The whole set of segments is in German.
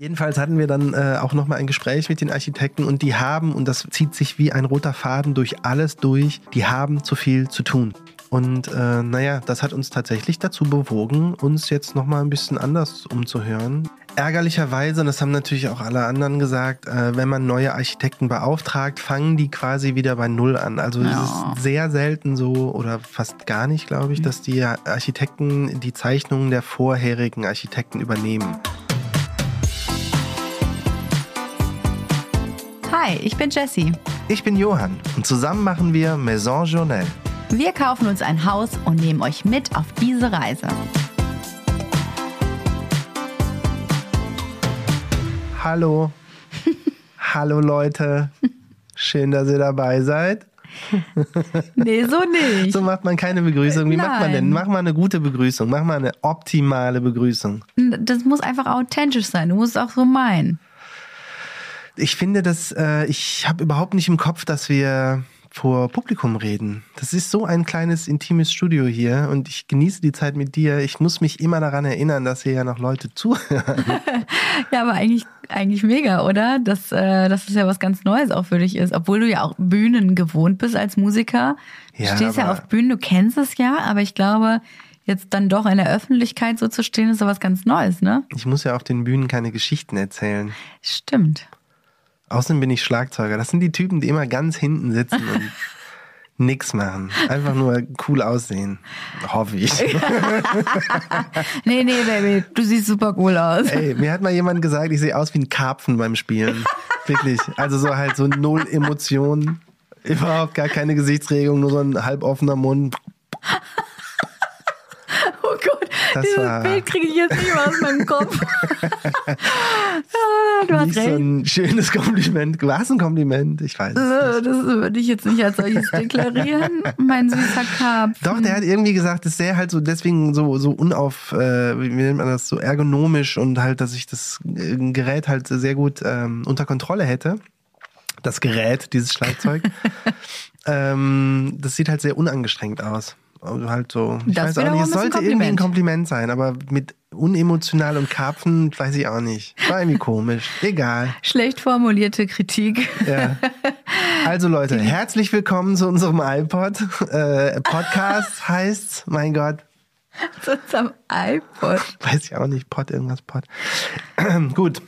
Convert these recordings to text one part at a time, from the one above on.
Jedenfalls hatten wir dann äh, auch nochmal ein Gespräch mit den Architekten und die haben, und das zieht sich wie ein roter Faden durch alles durch, die haben zu viel zu tun. Und äh, naja, das hat uns tatsächlich dazu bewogen, uns jetzt nochmal ein bisschen anders umzuhören. Ärgerlicherweise, und das haben natürlich auch alle anderen gesagt, äh, wenn man neue Architekten beauftragt, fangen die quasi wieder bei Null an. Also ja. es ist sehr selten so oder fast gar nicht, glaube ich, dass die Architekten die Zeichnungen der vorherigen Architekten übernehmen. Hi, ich bin Jessie. Ich bin Johann und zusammen machen wir Maison Journal. Wir kaufen uns ein Haus und nehmen euch mit auf diese Reise. Hallo. Hallo Leute. Schön, dass ihr dabei seid. nee, so nicht. So macht man keine Begrüßung. Wie Nein. macht man denn? Mach mal eine gute Begrüßung. Mach mal eine optimale Begrüßung. Das muss einfach authentisch sein. Du musst es auch so meinen ich finde, dass äh, ich habe überhaupt nicht im Kopf, dass wir vor Publikum reden. Das ist so ein kleines, intimes Studio hier und ich genieße die Zeit mit dir. Ich muss mich immer daran erinnern, dass hier ja noch Leute zuhören. ja, aber eigentlich, eigentlich mega, oder? Dass, äh, dass es ja was ganz Neues auch für dich ist. Obwohl du ja auch Bühnen gewohnt bist als Musiker. Du ja, stehst ja auf Bühnen, du kennst es ja, aber ich glaube, jetzt dann doch in der Öffentlichkeit so zu stehen, ist so was ganz Neues, ne? Ich muss ja auf den Bühnen keine Geschichten erzählen. Stimmt. Außerdem bin ich Schlagzeuger. Das sind die Typen, die immer ganz hinten sitzen und nix machen. Einfach nur cool aussehen. Hoffe ich. nee, nee, Baby, du siehst super cool aus. Ey, mir hat mal jemand gesagt, ich sehe aus wie ein Karpfen beim Spielen. Wirklich. Also so halt so null Emotionen. Überhaupt gar keine Gesichtsregung, nur so ein halboffener Mund. Oh Gott, das dieses war... Bild kriege ich jetzt nicht mehr aus meinem Kopf. ah, du hast recht. so ein schönes Kompliment. War es ein Kompliment? Ich weiß es nicht. Das würde ich jetzt nicht als solches deklarieren, mein süßer Karpfen. Doch, der hat irgendwie gesagt, es sähe halt so deswegen so, so unauf, äh, wie nennt man das, so ergonomisch und halt, dass ich das äh, Gerät halt sehr gut ähm, unter Kontrolle hätte. Das Gerät, dieses Schlagzeug. ähm, das sieht halt sehr unangestrengt aus. Also halt so, ich das weiß auch nicht, es sollte irgendwie ein Kompliment sein, aber mit unemotional und Karpfen weiß ich auch nicht. War irgendwie komisch. Egal. Schlecht formulierte Kritik. Ja. Also Leute, herzlich willkommen zu unserem iPod. Äh, Podcast heißt, mein Gott. Zu unserem iPod. Weiß ich auch nicht, Pod, irgendwas Pod. Gut,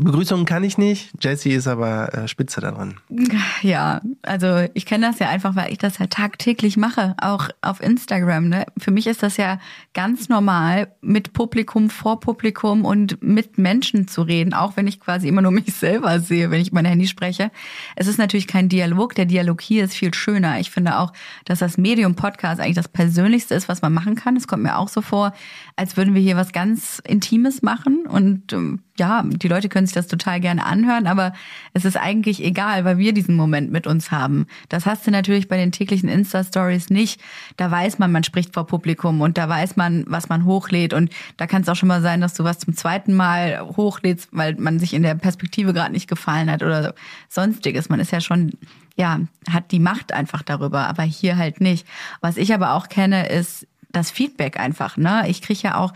Begrüßungen kann ich nicht. Jessie ist aber äh, spitze daran. Ja, also ich kenne das ja einfach, weil ich das ja tagtäglich mache, auch auf Instagram. Ne? Für mich ist das ja ganz normal, mit Publikum, vor Publikum und mit Menschen zu reden, auch wenn ich quasi immer nur mich selber sehe, wenn ich mein Handy spreche. Es ist natürlich kein Dialog. Der Dialog hier ist viel schöner. Ich finde auch, dass das Medium Podcast eigentlich das Persönlichste ist, was man machen kann. Es kommt mir auch so vor, als würden wir hier was ganz Intimes machen und ähm, ja, die Leute können sich das total gerne anhören, aber es ist eigentlich egal, weil wir diesen Moment mit uns haben. Das hast du natürlich bei den täglichen Insta-Stories nicht. Da weiß man, man spricht vor Publikum und da weiß man, was man hochlädt. Und da kann es auch schon mal sein, dass du was zum zweiten Mal hochlädst, weil man sich in der Perspektive gerade nicht gefallen hat oder sonstiges. Man ist ja schon, ja, hat die Macht einfach darüber, aber hier halt nicht. Was ich aber auch kenne, ist, das Feedback einfach. Ne? Ich kriege ja auch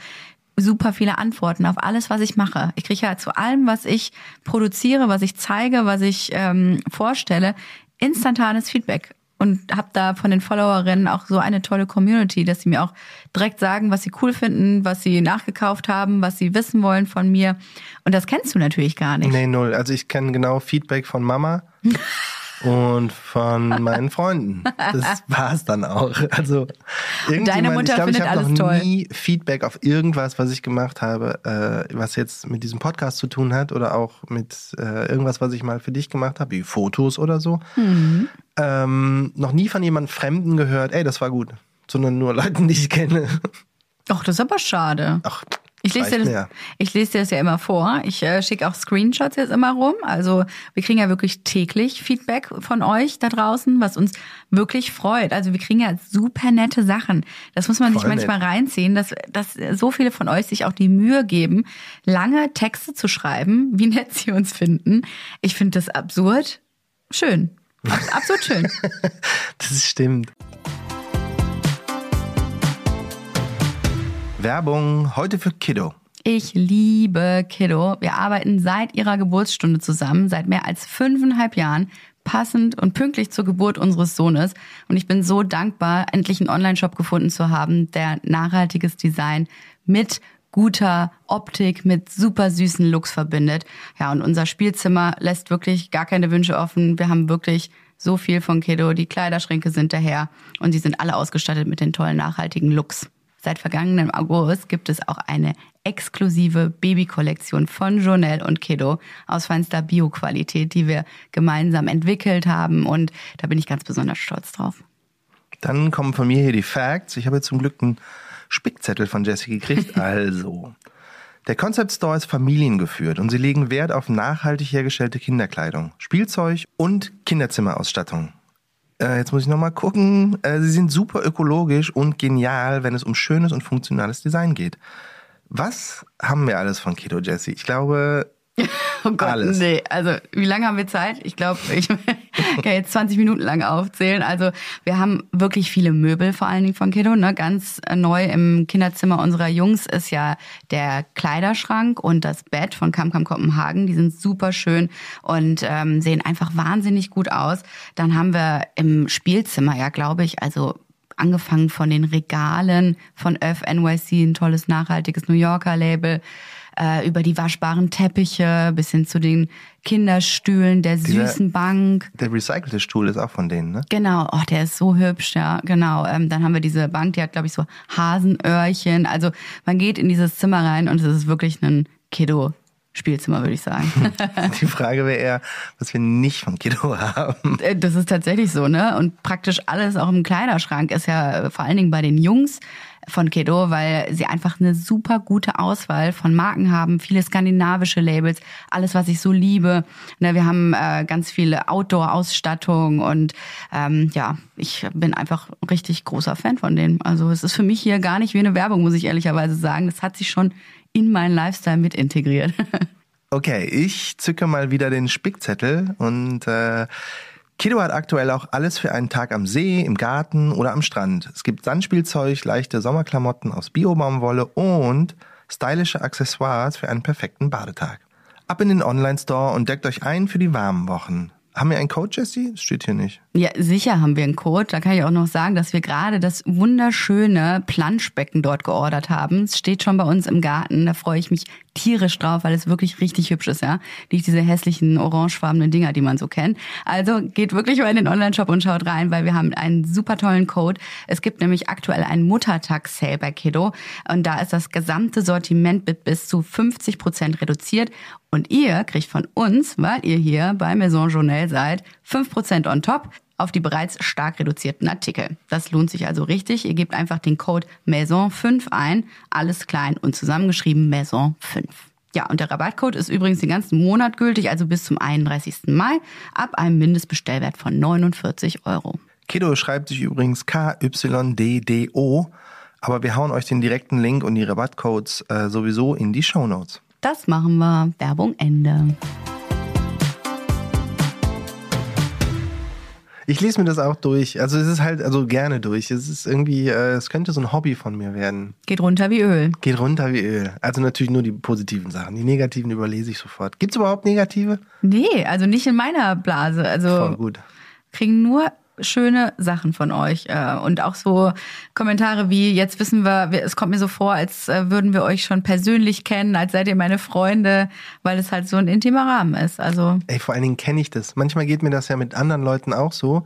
super viele Antworten auf alles, was ich mache. Ich kriege ja zu allem, was ich produziere, was ich zeige, was ich ähm, vorstelle, instantanes Feedback und habe da von den Followerinnen auch so eine tolle Community, dass sie mir auch direkt sagen, was sie cool finden, was sie nachgekauft haben, was sie wissen wollen von mir. Und das kennst du natürlich gar nicht. Nee, null. Also ich kenne genau Feedback von Mama. und von meinen Freunden. Das war's dann auch. Also Deine Mutter ich glaube, ich habe noch nie toll. Feedback auf irgendwas, was ich gemacht habe, äh, was jetzt mit diesem Podcast zu tun hat oder auch mit äh, irgendwas, was ich mal für dich gemacht habe, wie Fotos oder so. Mhm. Ähm, noch nie von jemandem Fremden gehört, ey, das war gut, sondern nur Leuten, die ich kenne. Ach, das ist aber schade. Ach, ich lese, dir das, ich lese dir das ja immer vor. Ich äh, schicke auch Screenshots jetzt immer rum. Also wir kriegen ja wirklich täglich Feedback von euch da draußen, was uns wirklich freut. Also wir kriegen ja super nette Sachen. Das muss man Voll sich manchmal nett. reinziehen, dass, dass so viele von euch sich auch die Mühe geben, lange Texte zu schreiben, wie nett sie uns finden. Ich finde das absurd schön. Absurd schön. das stimmt. Werbung heute für Kiddo. Ich liebe Kiddo. Wir arbeiten seit ihrer Geburtsstunde zusammen, seit mehr als fünfeinhalb Jahren, passend und pünktlich zur Geburt unseres Sohnes. Und ich bin so dankbar, endlich einen Online-Shop gefunden zu haben, der nachhaltiges Design mit guter Optik, mit super süßen Looks verbindet. Ja, und unser Spielzimmer lässt wirklich gar keine Wünsche offen. Wir haben wirklich so viel von Kiddo. Die Kleiderschränke sind daher und sie sind alle ausgestattet mit den tollen nachhaltigen Looks. Seit vergangenem August gibt es auch eine exklusive Babykollektion von Jonelle und Kiddo aus feinster Bio-Qualität, die wir gemeinsam entwickelt haben. Und da bin ich ganz besonders stolz drauf. Dann kommen von mir hier die Facts. Ich habe zum Glück einen Spickzettel von Jessie gekriegt. Also, der Concept Store ist familiengeführt und sie legen Wert auf nachhaltig hergestellte Kinderkleidung, Spielzeug und Kinderzimmerausstattung. Äh, jetzt muss ich nochmal gucken. Äh, sie sind super ökologisch und genial, wenn es um schönes und funktionales Design geht. Was haben wir alles von Keto Jesse? Ich glaube, Oh Gott, Alles. nee. Also, wie lange haben wir Zeit? Ich glaube, ich kann jetzt 20 Minuten lang aufzählen. Also, wir haben wirklich viele Möbel, vor allen Dingen von Kiddo. Ne? Ganz neu im Kinderzimmer unserer Jungs ist ja der Kleiderschrank und das Bett von Kam Kam Kopenhagen. Die sind super schön und ähm, sehen einfach wahnsinnig gut aus. Dann haben wir im Spielzimmer, ja, glaube ich, also angefangen von den Regalen von Öff NYC, ein tolles nachhaltiges New Yorker Label, äh, über die waschbaren Teppiche bis hin zu den Kinderstühlen, der Dieser- süßen Bank. der recycelte Stuhl ist auch von denen, ne? Genau, oh, der ist so hübsch, ja, genau. Ähm, dann haben wir diese Bank, die hat, glaube ich, so Hasenöhrchen. Also man geht in dieses Zimmer rein und es ist wirklich ein Kiddo-Spielzimmer, würde ich sagen. Die Frage wäre eher, was wir nicht von Keto haben. Äh, Das ist tatsächlich so, ne? Und praktisch alles auch im Kleiderschrank ist ja äh, vor allen Dingen bei den Jungs von Kedo, weil sie einfach eine super gute Auswahl von Marken haben, viele skandinavische Labels, alles, was ich so liebe. Ne, wir haben äh, ganz viele Outdoor-Ausstattung und ähm, ja, ich bin einfach richtig großer Fan von denen. Also es ist für mich hier gar nicht wie eine Werbung, muss ich ehrlicherweise sagen. Das hat sich schon in meinen Lifestyle mit integriert. Okay, ich zücke mal wieder den Spickzettel und äh, Kido hat aktuell auch alles für einen Tag am See, im Garten oder am Strand. Es gibt Sandspielzeug, leichte Sommerklamotten aus Biobaumwolle und stylische Accessoires für einen perfekten Badetag. Ab in den Online-Store und deckt euch ein für die warmen Wochen. Haben wir einen Code, Jesse? Das steht hier nicht. Ja, sicher haben wir einen Code. Da kann ich auch noch sagen, dass wir gerade das wunderschöne Planschbecken dort geordert haben. Es steht schon bei uns im Garten. Da freue ich mich tierisch drauf, weil es wirklich richtig hübsch ist, ja. Nicht diese hässlichen orangefarbenen Dinger, die man so kennt. Also geht wirklich mal in den Online-Shop und schaut rein, weil wir haben einen super tollen Code. Es gibt nämlich aktuell einen Muttertag-Sale bei Kiddo und da ist das gesamte Sortiment mit bis zu 50 Prozent reduziert und ihr kriegt von uns, weil ihr hier bei Maison Journal seid, 5% on top auf die bereits stark reduzierten Artikel. Das lohnt sich also richtig. Ihr gebt einfach den Code MAISON5 ein, alles klein und zusammengeschrieben MAISON5. Ja, und der Rabattcode ist übrigens den ganzen Monat gültig, also bis zum 31. Mai, ab einem Mindestbestellwert von 49 Euro. Kido schreibt sich übrigens K-Y-D-D-O, aber wir hauen euch den direkten Link und die Rabattcodes äh, sowieso in die Shownotes. Das machen wir. Werbung Ende. Ich lese mir das auch durch. Also es ist halt, also gerne durch. Es ist irgendwie, äh, es könnte so ein Hobby von mir werden. Geht runter wie Öl. Geht runter wie Öl. Also natürlich nur die positiven Sachen. Die negativen überlese ich sofort. Gibt's überhaupt negative? Nee, also nicht in meiner Blase. Also Voll gut. kriegen nur schöne Sachen von euch äh, und auch so Kommentare wie jetzt wissen wir, es kommt mir so vor, als äh, würden wir euch schon persönlich kennen, als seid ihr meine Freunde, weil es halt so ein intimer Rahmen ist. Also Ey, vor allen Dingen kenne ich das. Manchmal geht mir das ja mit anderen Leuten auch so,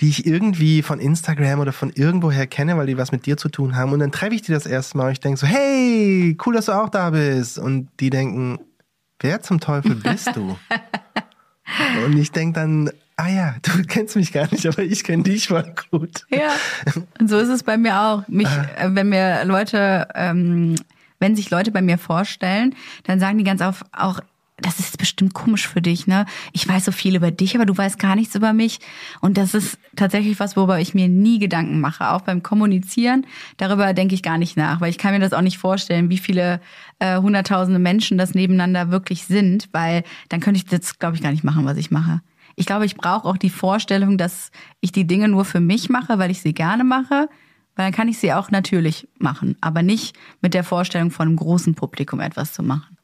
die ich irgendwie von Instagram oder von irgendwoher kenne, weil die was mit dir zu tun haben. Und dann treffe ich die das erste Mal und ich denke so, hey, cool, dass du auch da bist. Und die denken, wer zum Teufel bist du? und ich denke dann, ah ja, du kennst mich gar nicht, aber ich kenne dich voll gut. ja, und so ist es bei mir auch. Mich, äh, wenn mir Leute, ähm, wenn sich Leute bei mir vorstellen, dann sagen die ganz oft auch das ist bestimmt komisch für dich, ne? Ich weiß so viel über dich, aber du weißt gar nichts über mich. Und das ist tatsächlich was, worüber ich mir nie Gedanken mache. Auch beim Kommunizieren, darüber denke ich gar nicht nach, weil ich kann mir das auch nicht vorstellen, wie viele äh, hunderttausende Menschen das nebeneinander wirklich sind, weil dann könnte ich das, glaube ich, gar nicht machen, was ich mache. Ich glaube, ich brauche auch die Vorstellung, dass ich die Dinge nur für mich mache, weil ich sie gerne mache Weil dann kann ich sie auch natürlich machen, aber nicht mit der Vorstellung von einem großen Publikum etwas zu machen.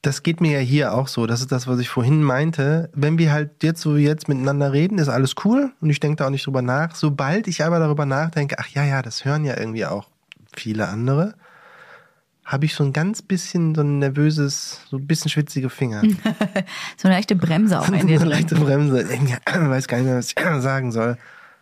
Das geht mir ja hier auch so. Das ist das, was ich vorhin meinte. Wenn wir halt jetzt so jetzt miteinander reden, ist alles cool und ich denke da auch nicht drüber nach. Sobald ich aber darüber nachdenke, ach ja, ja, das hören ja irgendwie auch viele andere, habe ich so ein ganz bisschen so ein nervöses, so ein bisschen schwitzige Finger. so eine leichte Bremse auch in dir so eine leichte Bremse. Ich weiß gar nicht mehr, was ich sagen soll.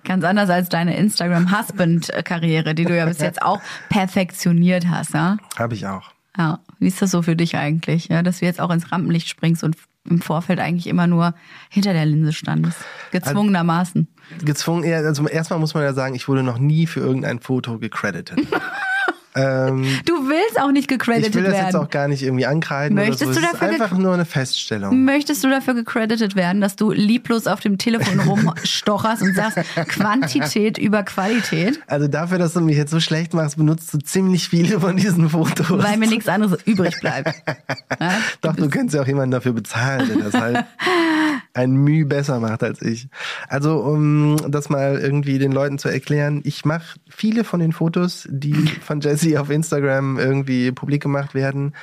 Ganz anders als deine Instagram-Husband-Karriere, die du ja bis jetzt auch perfektioniert hast, ja? Habe ich auch. Ja. Wie ist das so für dich eigentlich, ja, dass du jetzt auch ins Rampenlicht springst und im Vorfeld eigentlich immer nur hinter der Linse standest? Gezwungenermaßen. Gezwungen, also erstmal muss man ja sagen, ich wurde noch nie für irgendein Foto gecredited. ähm, Du willst auch nicht gecredited ich will das werden. jetzt auch gar nicht irgendwie ankreiden. Möchtest oder so. du Es ist dafür einfach nur eine Feststellung. Möchtest du dafür gecredited werden, dass du lieblos auf dem Telefon rumstocherst und sagst Quantität über Qualität, Also dafür, dass du mich jetzt so schlecht machst, benutzt du ziemlich viele von diesen Fotos. weil mir nichts anderes übrig bleibt? Ja? Doch, du könntest ja auch jemanden dafür bezahlen, der das halt ein Mühe besser macht als ich. Also, um das mal irgendwie den Leuten zu erklären, ich mache viele von den Fotos, die von Jesse auf Instagram irgendwie publik gemacht werden.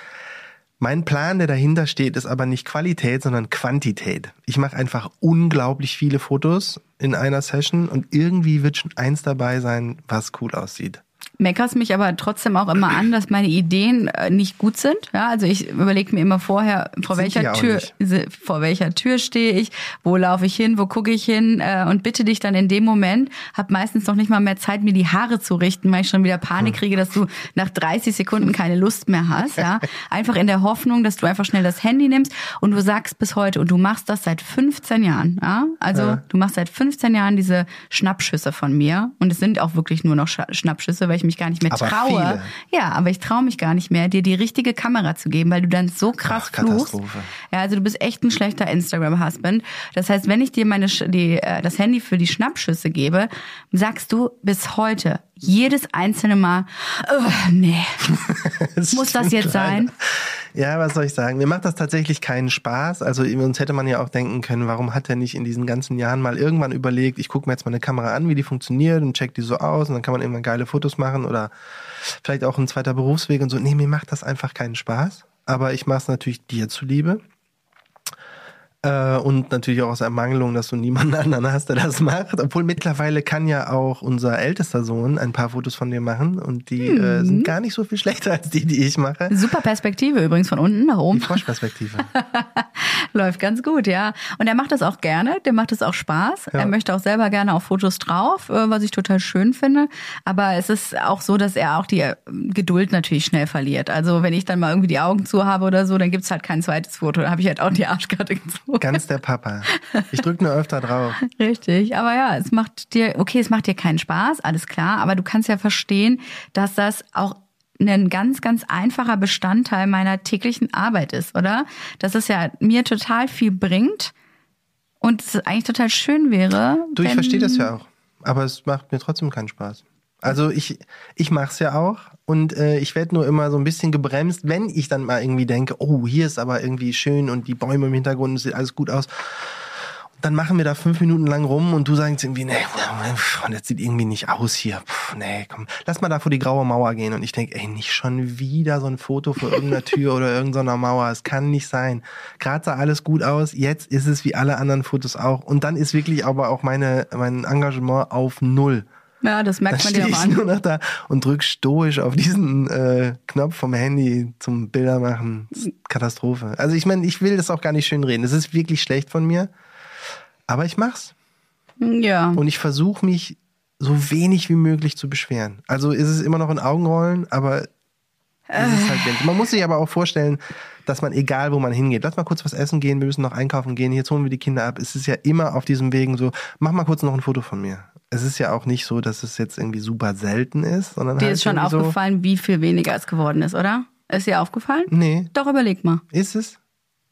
Mein Plan, der dahinter steht, ist aber nicht Qualität, sondern Quantität. Ich mache einfach unglaublich viele Fotos in einer Session und irgendwie wird schon eins dabei sein, was cool aussieht. Meckerst mich aber trotzdem auch immer an, dass meine Ideen äh, nicht gut sind. Ja, also ich überlege mir immer vorher, vor Sind welcher Tür, nicht. vor welcher Tür stehe ich, wo laufe ich hin, wo gucke ich hin äh, und bitte dich dann in dem Moment, hab meistens noch nicht mal mehr Zeit, mir die Haare zu richten, weil ich schon wieder Panik Hm. kriege, dass du nach 30 Sekunden keine Lust mehr hast. Ja, einfach in der Hoffnung, dass du einfach schnell das Handy nimmst und du sagst bis heute und du machst das seit 15 Jahren. Ja, also Ja. du machst seit 15 Jahren diese Schnappschüsse von mir und es sind auch wirklich nur noch Schnappschüsse, weil ich mich gar nicht mehr Aber traue. viele. Ja, aber ich traue mich gar nicht mehr, dir die richtige Kamera zu geben, weil du dann so krass Ach, fluchst. Ja, also du bist echt ein schlechter Instagram-Husband. Das heißt, wenn ich dir meine die, äh, das Handy für die Schnappschüsse gebe, sagst du bis heute jedes einzelne Mal, "Ugh, nee, muss das jetzt sein? Ja, was soll ich sagen? Mir macht das tatsächlich keinen Spaß. Also uns hätte man ja auch denken können, warum hat er nicht in diesen ganzen Jahren mal irgendwann überlegt, ich gucke mir jetzt mal eine Kamera an, wie die funktioniert und check die so aus und dann kann man irgendwann geile Fotos machen oder vielleicht auch ein zweiter Berufsweg und so. Nee, mir macht das einfach keinen Spaß. Aber ich mache es natürlich dir zuliebe. Äh, und natürlich auch aus Ermangelung, dass du niemanden anderen hast, der das macht. Obwohl mittlerweile kann ja auch unser ältester Sohn ein paar Fotos von dir machen und die äh, sind gar nicht so viel schlechter als die, die ich mache. Super Perspektive übrigens von unten nach Die oben. Froschperspektive. Läuft ganz gut, ja. Und er macht das auch gerne, dem macht es auch Spaß. Ja. Er möchte auch selber gerne auf Fotos drauf, äh, was ich total schön finde. Aber es ist auch so, dass er auch die äh, Geduld natürlich schnell verliert. Also wenn ich dann mal irgendwie die Augen zu habe oder so, dann gibt's halt kein zweites Foto. Dann habe ich halt auch die Arschkarte gezogen. Ganz der Papa. Ich drück nur öfter drauf. Richtig, aber ja, es macht dir, okay, es macht dir keinen Spaß, alles klar, aber du kannst ja verstehen, dass das auch ein ganz, ganz einfacher Bestandteil meiner täglichen Arbeit ist, oder? Dass es ja mir total viel bringt und es eigentlich total schön wäre. Du, ich verstehe das ja auch. Aber es macht mir trotzdem keinen Spaß. Also ich, ich mache es ja auch und äh, ich werde nur immer so ein bisschen gebremst, wenn ich dann mal irgendwie denke, oh, hier ist aber irgendwie schön und die Bäume im Hintergrund, es sieht alles gut aus. Und dann machen wir da fünf Minuten lang rum und du sagst irgendwie, nee, pff, das sieht irgendwie nicht aus hier. Pff, nee, komm, lass mal da vor die graue Mauer gehen. Und ich denke, ey, nicht schon wieder so ein Foto vor irgendeiner Tür oder irgendeiner Mauer. Es kann nicht sein. Gerade sah alles gut aus, jetzt ist es wie alle anderen Fotos auch. Und dann ist wirklich aber auch meine, mein Engagement auf Null. Ja, das Da merkt man stehe dir auch an. nur noch da und drück stoisch auf diesen äh, Knopf vom Handy zum Bilder machen. Katastrophe. Also ich meine, ich will das auch gar nicht schön reden. Es ist wirklich schlecht von mir. Aber ich mach's. Ja. Und ich versuche mich so wenig wie möglich zu beschweren. Also ist es immer noch ein Augenrollen, aber halt. Man muss sich aber auch vorstellen, dass man egal wo man hingeht, lass mal kurz was essen gehen, wir müssen noch einkaufen gehen, jetzt holen wir die Kinder ab. Es ist ja immer auf diesem Wegen so, mach mal kurz noch ein Foto von mir. Es ist ja auch nicht so, dass es jetzt irgendwie super selten ist, sondern Dir halt ist schon aufgefallen, wie viel weniger es geworden ist, oder? Ist dir aufgefallen? So, nee, Doch, überleg mal. ist es?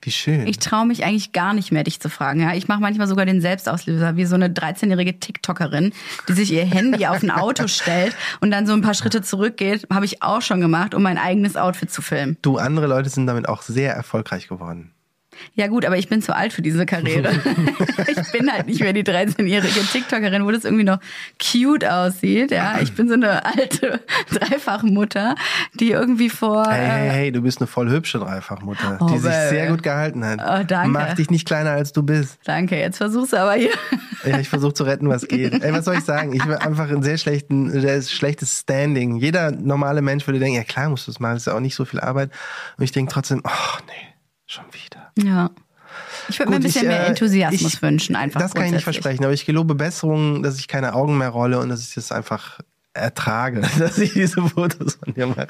Wie schön. Ich traue mich eigentlich gar nicht mehr, dich zu fragen. Ja, ich mache manchmal sogar den Selbstauslöser, wie so eine 13-jährige TikTokerin, die sich ihr Handy auf ein Auto stellt und dann so ein paar Schritte zurückgeht. Habe ich auch schon gemacht, um mein eigenes Outfit zu filmen. du, andere Leute sind damit auch sehr erfolgreich geworden. Ja gut, aber ich bin zu alt für diese Karriere. ich bin halt nicht mehr die 13-jährige TikTokerin, wo das irgendwie noch cute aussieht. Ja, ich bin so eine alte Dreifachmutter, die irgendwie vor. Hey, hey, äh, hey, du bist eine voll hübsche Dreifachmutter, Oh, die sich Baby. sehr gut gehalten hat. Oh, danke. Mach dich nicht kleiner, als du bist. Danke, jetzt versuch's aber hier. Ja, ich versuche zu retten, was geht. Ey, was soll ich sagen? Ich will einfach ein sehr schlechten, sehr schlechtes Standing. Jeder normale Mensch würde denken, ja klar musst du es machen, das ist ja auch nicht so viel Arbeit. Und ich denke trotzdem, oh nee, schon wieder. Ja. Ich würde mir ein bisschen ich, mehr äh, Enthusiasmus ich- wünschen, einfach. Das kann ich nicht versprechen, aber ich gelobe Besserungen, dass ich keine Augen mehr rolle und dass ich das einfach ertrage, dass ich diese Fotos von dir mache.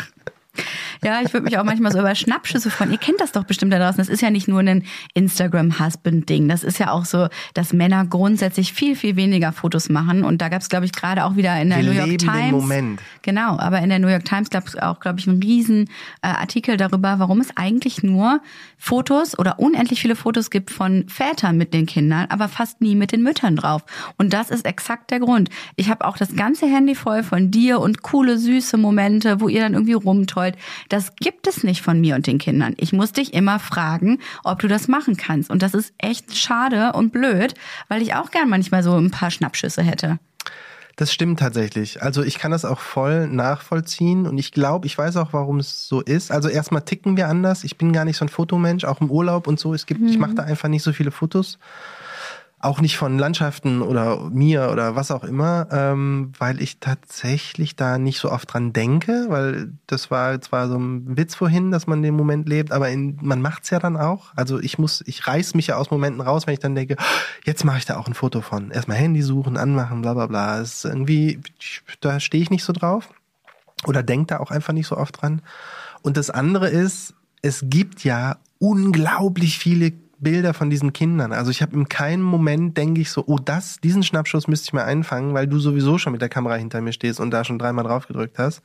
Ja, ich würde mich auch manchmal so über Schnappschüsse freuen. Ihr kennt das doch bestimmt da draußen. Das ist ja nicht nur ein Instagram-Husband-Ding. Das ist ja auch so, dass Männer grundsätzlich viel, viel weniger Fotos machen. Und da gab es, glaube ich, gerade auch wieder in der Wir New York leben den Times. Moment. Genau, aber in der New York Times gab es auch, glaube ich, einen riesen äh, Artikel darüber, warum es eigentlich nur Fotos oder unendlich viele Fotos gibt von Vätern mit den Kindern, aber fast nie mit den Müttern drauf. Und das ist exakt der Grund. Ich habe auch das ganze Handy voll von dir und coole, süße Momente, wo ihr dann irgendwie rumtollt. Das gibt es nicht von mir und den Kindern. Ich muss dich immer fragen, ob du das machen kannst. Und das ist echt schade und blöd, weil ich auch gern manchmal so ein paar Schnappschüsse hätte. Das stimmt tatsächlich. Also ich kann das auch voll nachvollziehen und ich glaube, ich weiß auch, warum es so ist. Also erstmal ticken wir anders. Ich bin gar nicht so ein Fotomensch, auch im Urlaub und so. Es gibt, ich mache da einfach nicht so viele Fotos. Auch nicht von Landschaften oder mir oder was auch immer, ähm, weil ich tatsächlich da nicht so oft dran denke, weil das war zwar so ein Witz vorhin, dass man den Moment lebt, aber in, man macht's ja dann auch. Also ich muss, ich reiß mich ja aus Momenten raus, wenn ich dann denke, jetzt mache ich da auch ein Foto von. Erstmal Handy suchen, anmachen, bla bla bla. Ist irgendwie, da stehe ich nicht so drauf oder denke da auch einfach nicht so oft dran. Und das andere ist, es gibt ja unglaublich viele Bilder von diesen Kindern. Also ich habe in keinem Moment denke ich so, oh das, diesen Schnappschuss müsste ich mir einfangen, weil du sowieso schon mit der Kamera hinter mir stehst und da schon dreimal drauf gedrückt hast.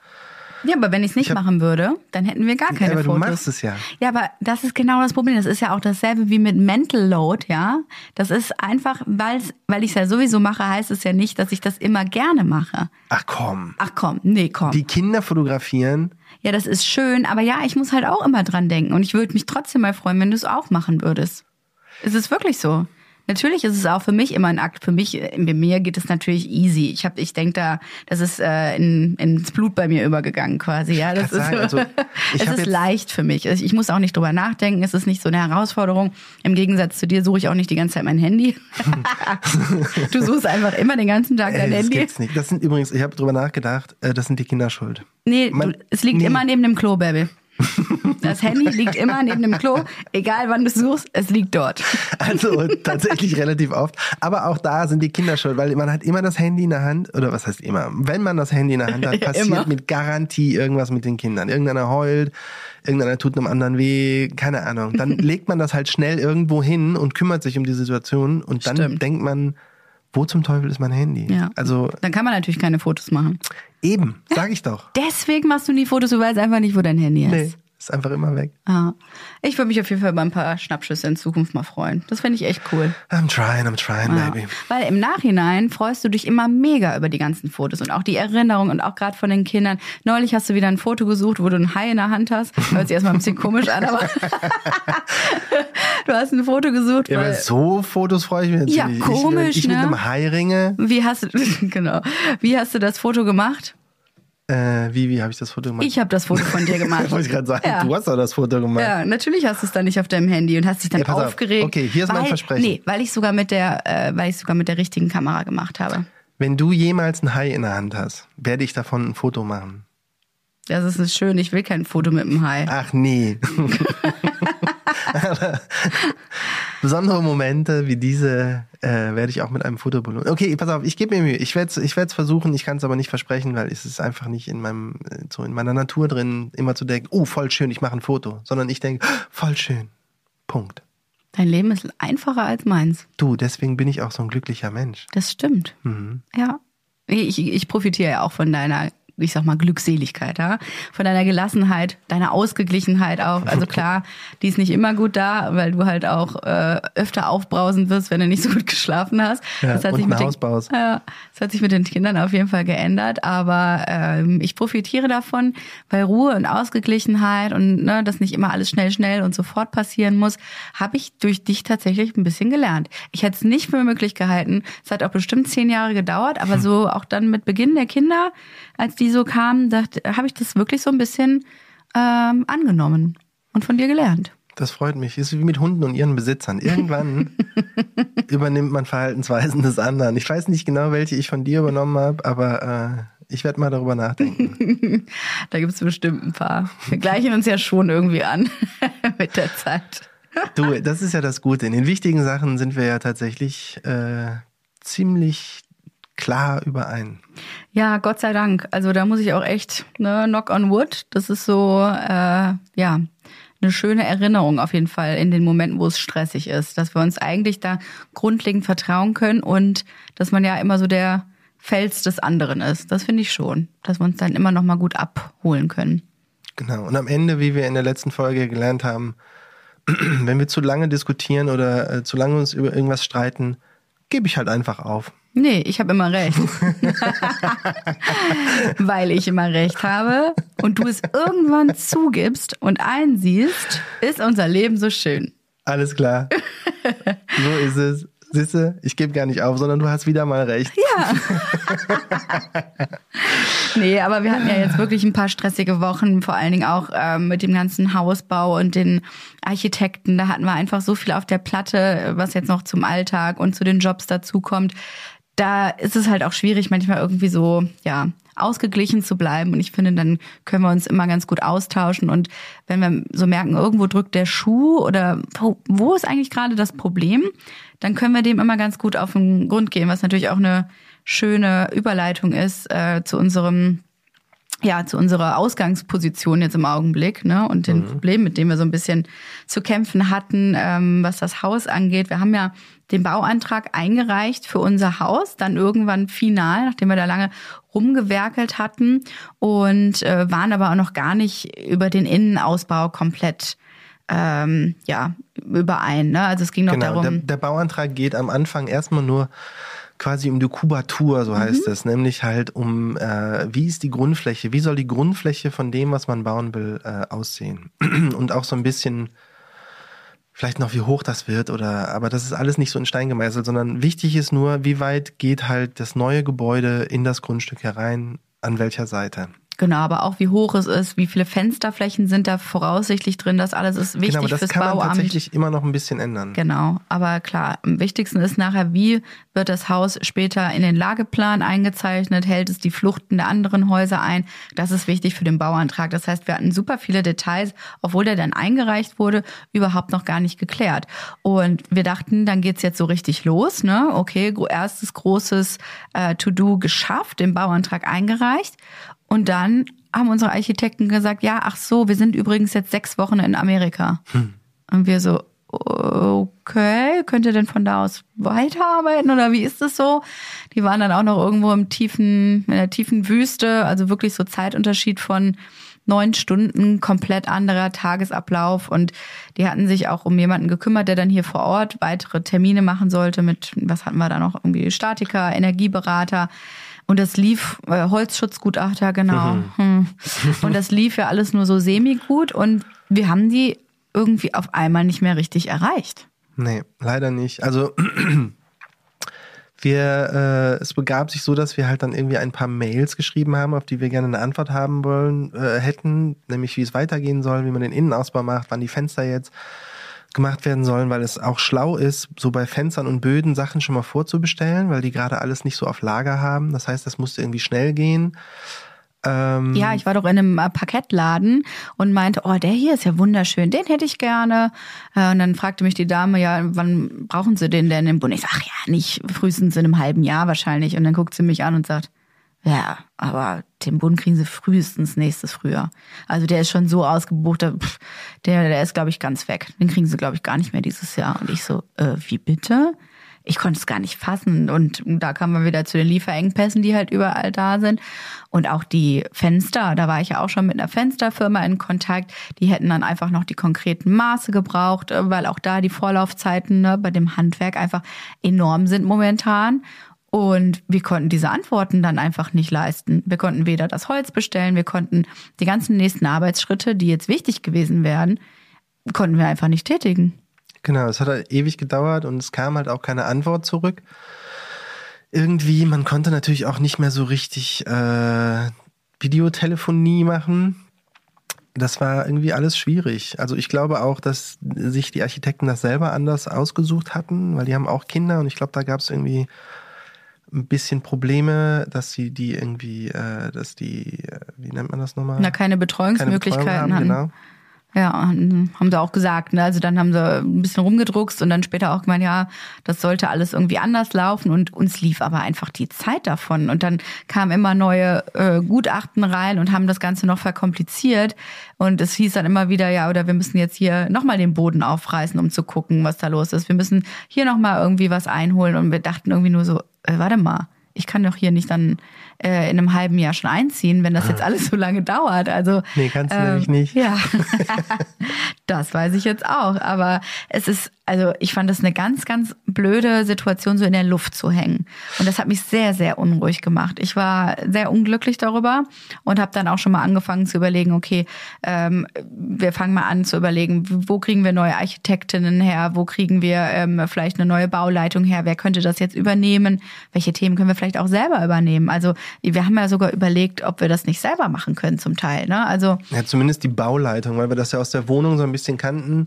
Ja, aber wenn ich es nicht Ich hab- machen würde, dann hätten wir gar keine ja, aber Fotos. du machst es ja. Ja, aber das ist genau das Problem. Das ist ja auch dasselbe wie mit Mental Load, ja. Das ist einfach, weil's, weil ich es ja sowieso mache, heißt es ja nicht, dass ich das immer gerne mache. Ach komm. Ach komm, nee, komm. Die Kinder fotografieren. Ja, das ist schön, aber ja, ich muss halt auch immer dran denken. Und ich würde mich trotzdem mal freuen, wenn du es auch machen würdest. Es ist wirklich so. Natürlich ist es auch für mich immer ein Akt. Für mich, äh, bei mir geht es natürlich easy. Ich habe, ich denke da, das ist äh, in, ins Blut bei mir übergegangen quasi. Ja, das ist, sagen, also, es ist leicht für mich. Ich muss auch nicht drüber nachdenken. Es ist nicht so eine Herausforderung. Im Gegensatz zu dir suche ich auch nicht die ganze Zeit mein Handy. du suchst einfach immer den ganzen Tag Ey, dein das Handy. gibt's nicht. Das sind übrigens, ich habe drüber nachgedacht, äh, das sind die Kinder schuld. Nee, Man- du, es liegt nee. immer neben dem Klo, Baby. Das Handy liegt immer neben dem Klo, egal wann du es suchst, es liegt dort. Also tatsächlich relativ oft. Aber auch da sind die Kinder schuld, weil man hat immer das Handy in der Hand, oder was heißt immer? Wenn man das Handy in der Hand hat, passiert mit Garantie irgendwas mit den Kindern. Irgendeiner heult, irgendeiner tut einem anderen weh, keine Ahnung. Dann legt man das halt schnell irgendwo hin und kümmert sich um die Situation und dann Stimmt. denkt man, wo zum Teufel ist mein Handy? Ja. Also Dann kann man natürlich keine Fotos machen. eben, sag ich doch. Deswegen machst du nie Fotos, du weißt einfach nicht, wo dein Handy ist. Nee, ist einfach immer weg. Ja. Ich würde mich auf jeden Fall über ein paar Schnappschüsse in Zukunft mal freuen. Das finde ich echt cool. I'm trying, I'm trying, Ja. baby. Weil im Nachhinein freust du dich immer mega über die ganzen Fotos und auch die Erinnerung und auch gerade von den Kindern. Neulich hast du wieder ein Foto gesucht, wo du ein Hai in der Hand hast. Hört sich erstmal ein bisschen komisch an, aber du hast ein Foto gesucht, Ja, weil so Fotos freue ich mich natürlich. Ja, ich, komisch, ich mit ne? einem Hairinge. wie hast du genau, wie hast du das Foto gemacht? Äh, wie, wie habe ich das Foto gemacht? Ich habe das Foto von dir gemacht. Wollte ich gerade sagen, Ja. du hast doch das Foto gemacht. Ja, natürlich hast du es dann nicht auf deinem Handy und hast dich dann Ja, pass auf. aufgeregt. Okay, hier ist mein weil, Versprechen. Nee, weil ich sogar mit der, äh, weil ich sogar mit der richtigen Kamera gemacht habe. Wenn du jemals ein Hai in der Hand hast, werde ich davon ein Foto machen. Das ist nicht schön. Ich will kein Foto mit dem Hai. Ach nee. Besondere Momente wie diese äh, werde ich auch mit einem Foto belohnen. Okay, pass auf, ich gebe mir Mühe. Ich werde es ich werd's versuchen, ich kann es aber nicht versprechen, weil es ist einfach nicht in meinem äh, so in meiner Natur drin, immer zu denken, oh, voll schön, ich mache ein Foto, sondern ich denke, voll schön. Punkt. Dein Leben ist einfacher als meins. Du, deswegen bin ich auch so ein glücklicher Mensch. Das stimmt. Mhm. Ja. Ich, ich profitiere ja auch von deiner ich sag mal, Glückseligkeit, ja? von deiner Gelassenheit, deiner Ausgeglichenheit auch. Also klar, die ist nicht immer gut da, weil du halt auch äh, öfter aufbrausen wirst, wenn du nicht so gut geschlafen hast. Ja, das hat und sich mit den, ja, das hat sich mit den Kindern auf jeden Fall geändert, aber ähm, ich profitiere davon, weil Ruhe und Ausgeglichenheit und ne, dass nicht immer alles schnell, schnell und sofort passieren muss, habe ich durch dich tatsächlich ein bisschen gelernt. Ich hätte es nicht für möglich gehalten. Es hat auch bestimmt zehn Jahre gedauert, aber so auch dann mit Beginn der Kinder, als die so kamen, habe ich das wirklich so ein bisschen ähm, angenommen und von dir gelernt. Das freut mich. Ist wie mit Hunden und ihren Besitzern. Irgendwann übernimmt man Verhaltensweisen des anderen. Ich weiß nicht genau, welche ich von dir übernommen habe, aber äh, ich werde mal darüber nachdenken. da gibt es bestimmt ein paar. Wir gleichen uns ja schon irgendwie an mit der Zeit. Du, das ist ja das Gute. In den wichtigen Sachen sind wir ja tatsächlich äh, ziemlich klar überein. Ja, Gott sei Dank. Also da muss ich auch echt, ne, knock on wood. Das ist so, äh, ja, eine schöne Erinnerung auf jeden Fall in den Momenten, wo es stressig ist, dass wir uns eigentlich da grundlegend vertrauen können und dass man ja immer so der Fels des anderen ist. Das finde ich schon, dass wir uns dann immer noch mal gut abholen können. Genau. Und am Ende, wie wir in der letzten Folge gelernt haben, wenn wir zu lange diskutieren oder äh, zu lange uns über irgendwas streiten, gebe ich halt einfach auf. Nee, ich habe immer recht. Weil ich immer recht habe und du es irgendwann zugibst und einsiehst, ist unser Leben so schön. Alles klar. so ist es. Sisse, ich gebe gar nicht auf, sondern du hast wieder mal recht. Ja. nee, aber wir hatten ja jetzt wirklich ein paar stressige Wochen, vor allen Dingen auch ähm, mit dem ganzen Hausbau und den Architekten. Da hatten wir einfach so viel auf der Platte, was jetzt noch zum Alltag und zu den Jobs dazukommt da ist es halt auch schwierig, manchmal irgendwie so, ja, ausgeglichen zu bleiben. Und ich finde, dann können wir uns immer ganz gut austauschen. Und wenn wir so merken, irgendwo drückt der Schuh oder wo, ist eigentlich gerade das Problem, dann können wir dem immer ganz gut auf den Grund gehen, was natürlich auch eine schöne Überleitung ist äh, zu unserem ja, zu unserer Ausgangsposition jetzt im Augenblick, ne, und den mhm. Problemen, mit denen wir so ein bisschen zu kämpfen hatten, ähm, was das Haus angeht. Wir haben ja den Bauantrag eingereicht für unser Haus, dann irgendwann final, nachdem wir da lange rumgewerkelt hatten und äh, waren aber auch noch gar nicht über den Innenausbau komplett ähm, ja überein. Ne? Also es ging noch genau, darum. Der, der Bauantrag geht am Anfang erstmal nur quasi um die Kubatur, so heißt mhm. es, nämlich halt um, äh, wie ist die Grundfläche, wie soll die Grundfläche von dem, was man bauen will, äh, aussehen. Und auch so ein bisschen, vielleicht noch, wie hoch das wird oder, aber das ist alles nicht so in Stein gemeißelt, sondern wichtig ist nur, wie weit geht halt das neue Gebäude in das Grundstück herein, an welcher Seite. Genau, aber auch wie hoch es ist, wie viele Fensterflächen sind da voraussichtlich drin, das alles ist wichtig genau, aber das fürs kann man Bauamt. tatsächlich immer noch ein bisschen ändern. Genau, aber klar, am wichtigsten ist nachher, wie wird das Haus später in den Lageplan eingezeichnet, hält es die Fluchten der anderen Häuser ein. Das ist wichtig für den Bauantrag. Das heißt, wir hatten super viele Details, obwohl der dann eingereicht wurde, überhaupt noch gar nicht geklärt. Und wir dachten, dann geht's jetzt so richtig los. Ne? Okay, erstes großes äh, To-Do geschafft, den Bauantrag eingereicht. Und dann haben unsere Architekten gesagt, ja, ach so, wir sind übrigens jetzt sechs Wochen in Amerika. Hm. Und wir so, okay, könnt ihr denn von da aus weiterarbeiten oder wie ist das so? Die waren dann auch noch irgendwo im tiefen, in der tiefen Wüste, also wirklich so Zeitunterschied von neun Stunden, komplett anderer Tagesablauf und die hatten sich auch um jemanden gekümmert, der dann hier vor Ort weitere Termine machen sollte mit, was hatten wir da noch, irgendwie Statiker, Energieberater. Und das lief, äh, Holzschutzgutachter, genau. Mhm. Hm. Und das lief ja alles nur so semi-gut und wir haben die irgendwie auf einmal nicht mehr richtig erreicht. Nee, leider nicht. Also wir, äh, es begab sich so, dass wir halt dann irgendwie ein paar Mails geschrieben haben, auf die wir gerne eine Antwort haben wollen, äh, hätten, nämlich wie es weitergehen soll, wie man den Innenausbau macht, wann die Fenster jetzt gemacht werden sollen, weil es auch schlau ist, so bei Fenstern und Böden Sachen schon mal vorzubestellen, weil die gerade alles nicht so auf Lager haben. Das heißt, das musste irgendwie schnell gehen. Ähm ja, ich war doch in einem äh, Parkettladen und meinte, oh, der hier ist ja wunderschön, den hätte ich gerne. Äh, und dann fragte mich die Dame, ja, wann brauchen Sie den denn im Bund? Ich sag, ach ja, nicht frühestens in einem halben Jahr wahrscheinlich. Und dann guckt sie mich an und sagt, ja, aber den Bund kriegen sie frühestens nächstes Frühjahr. Also der ist schon so ausgebucht, der, der ist, glaube ich, ganz weg. Den kriegen sie, glaube ich, gar nicht mehr dieses Jahr. Und ich so, äh, wie bitte? ich konnte es gar nicht fassen. Und da kamen wir wieder zu den Lieferengpässen, die halt überall da sind. Und auch die Fenster, da war ich ja auch schon mit einer Fensterfirma in Kontakt. Die hätten dann einfach noch die konkreten Maße gebraucht, äh, weil auch da die Vorlaufzeiten ne, bei dem Handwerk einfach enorm sind momentan. Und wir konnten diese Antworten dann einfach nicht leisten. Wir konnten weder das Holz bestellen, wir konnten die ganzen nächsten Arbeitsschritte, die jetzt wichtig gewesen wären, konnten wir einfach nicht tätigen. Genau, es hat halt ewig gedauert und es kam halt auch keine Antwort zurück. Irgendwie, man konnte natürlich auch nicht mehr so richtig äh, Videotelefonie machen. Das war irgendwie alles schwierig. Also ich glaube auch, dass sich die Architekten das selber anders ausgesucht hatten, weil die haben auch Kinder und ich glaube, da gab es irgendwie ein bisschen Probleme, dass sie die irgendwie, äh, dass die, äh, wie nennt man das nochmal? Na, keine Betreuungsmöglichkeiten keine Betreuung haben, Genau. Ja, haben sie auch gesagt. Ne? Also dann haben sie ein bisschen rumgedruckst und dann später auch gemeint, ja, das sollte alles irgendwie anders laufen und uns lief aber einfach die Zeit davon. Und dann kamen immer neue äh, Gutachten rein und haben das Ganze noch verkompliziert. Und es hieß dann immer wieder, ja, oder wir müssen jetzt hier nochmal den Boden aufreißen, um zu gucken, was da los ist. Wir müssen hier nochmal irgendwie was einholen. Und wir dachten irgendwie nur so, äh, warte mal, ich kann doch hier nicht dann äh, in einem halben Jahr schon einziehen, wenn das jetzt ah. alles so lange dauert. Also nee, kannst du ähm, nämlich nicht. Ja, das weiß ich jetzt auch. Aber es ist, also ich fand das eine ganz, ganz blöde Situation, so in der Luft zu hängen. Und das hat mich sehr, sehr unruhig gemacht. Ich war sehr unglücklich darüber und habe dann auch schon mal angefangen zu überlegen, okay, ähm, wir fangen mal an zu überlegen, wo kriegen wir neue Architektinnen her, wo kriegen wir ähm, vielleicht eine neue Bauleitung her, wer könnte das jetzt übernehmen, welche Themen können wir vielleicht auch selber übernehmen. Also wir haben ja sogar überlegt, ob wir das nicht selber machen können zum Teil. Ne? Also ja, zumindest die Bauleitung, weil wir das ja aus der Wohnung so ein bisschen kannten.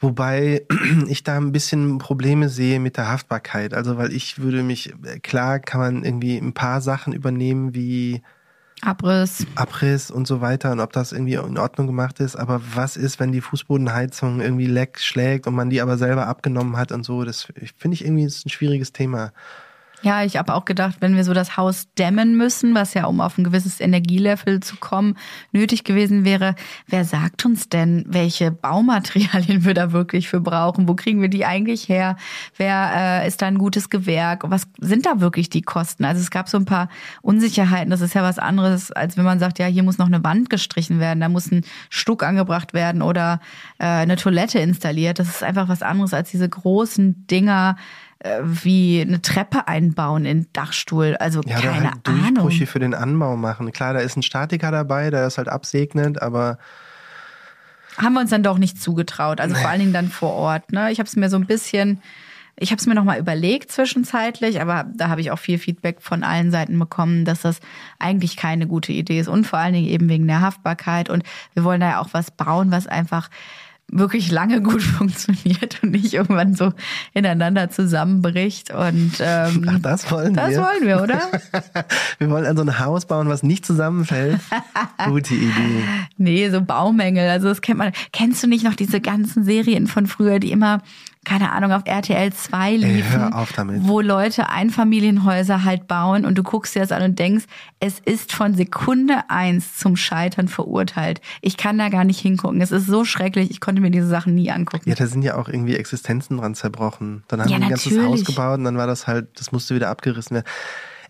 Wobei ich da ein bisschen Probleme sehe mit der Haftbarkeit. Also, weil ich würde mich, klar kann man irgendwie ein paar Sachen übernehmen wie Abriss. Abriss und so weiter und ob das irgendwie in Ordnung gemacht ist. Aber was ist, wenn die Fußbodenheizung irgendwie leck schlägt und man die aber selber abgenommen hat und so? Das finde ich irgendwie ist ein schwieriges Thema. Ja, ich habe auch gedacht, wenn wir so das Haus dämmen müssen, was ja um auf ein gewisses Energielevel zu kommen nötig gewesen wäre, wer sagt uns denn, welche Baumaterialien wir da wirklich für brauchen? Wo kriegen wir die eigentlich her? Wer äh, ist da ein gutes Gewerk? Was sind da wirklich die Kosten? Also es gab so ein paar Unsicherheiten. Das ist ja was anderes, als wenn man sagt, ja, hier muss noch eine Wand gestrichen werden, da muss ein Stuck angebracht werden oder äh, eine Toilette installiert. Das ist einfach was anderes als diese großen Dinger, wie eine Treppe einbauen in Dachstuhl. Also ja, keine halt Durchbrüche Ahnung. für den Anbau machen. Klar, da ist ein Statiker dabei, der das halt absegnet, aber haben wir uns dann doch nicht zugetraut. Also vor allen Dingen dann vor Ort. Ne? Ich habe es mir so ein bisschen, ich habe es mir noch mal überlegt zwischenzeitlich, aber da habe ich auch viel Feedback von allen Seiten bekommen, dass das eigentlich keine gute Idee ist und vor allen Dingen eben wegen der Haftbarkeit. Und wir wollen da ja auch was bauen, was einfach wirklich lange gut funktioniert und nicht irgendwann so ineinander zusammenbricht. Und ähm, Ach, das wollen das wir. Das wollen wir, oder? wir wollen also ein Haus bauen, was nicht zusammenfällt. Gute Idee. Nee, so Baumängel. Also das kennt man. Kennst du nicht noch diese ganzen Serien von früher, die immer keine Ahnung, auf RTL 2 liefen, wo Leute Einfamilienhäuser halt bauen und du guckst dir das an und denkst, es ist von Sekunde eins zum Scheitern verurteilt. Ich kann da gar nicht hingucken. Es ist so schrecklich, ich konnte mir diese Sachen nie angucken. Ja, da sind ja auch irgendwie Existenzen dran zerbrochen. Dann haben ja, wir ein ganzes Haus gebaut und dann war das halt, das musste wieder abgerissen werden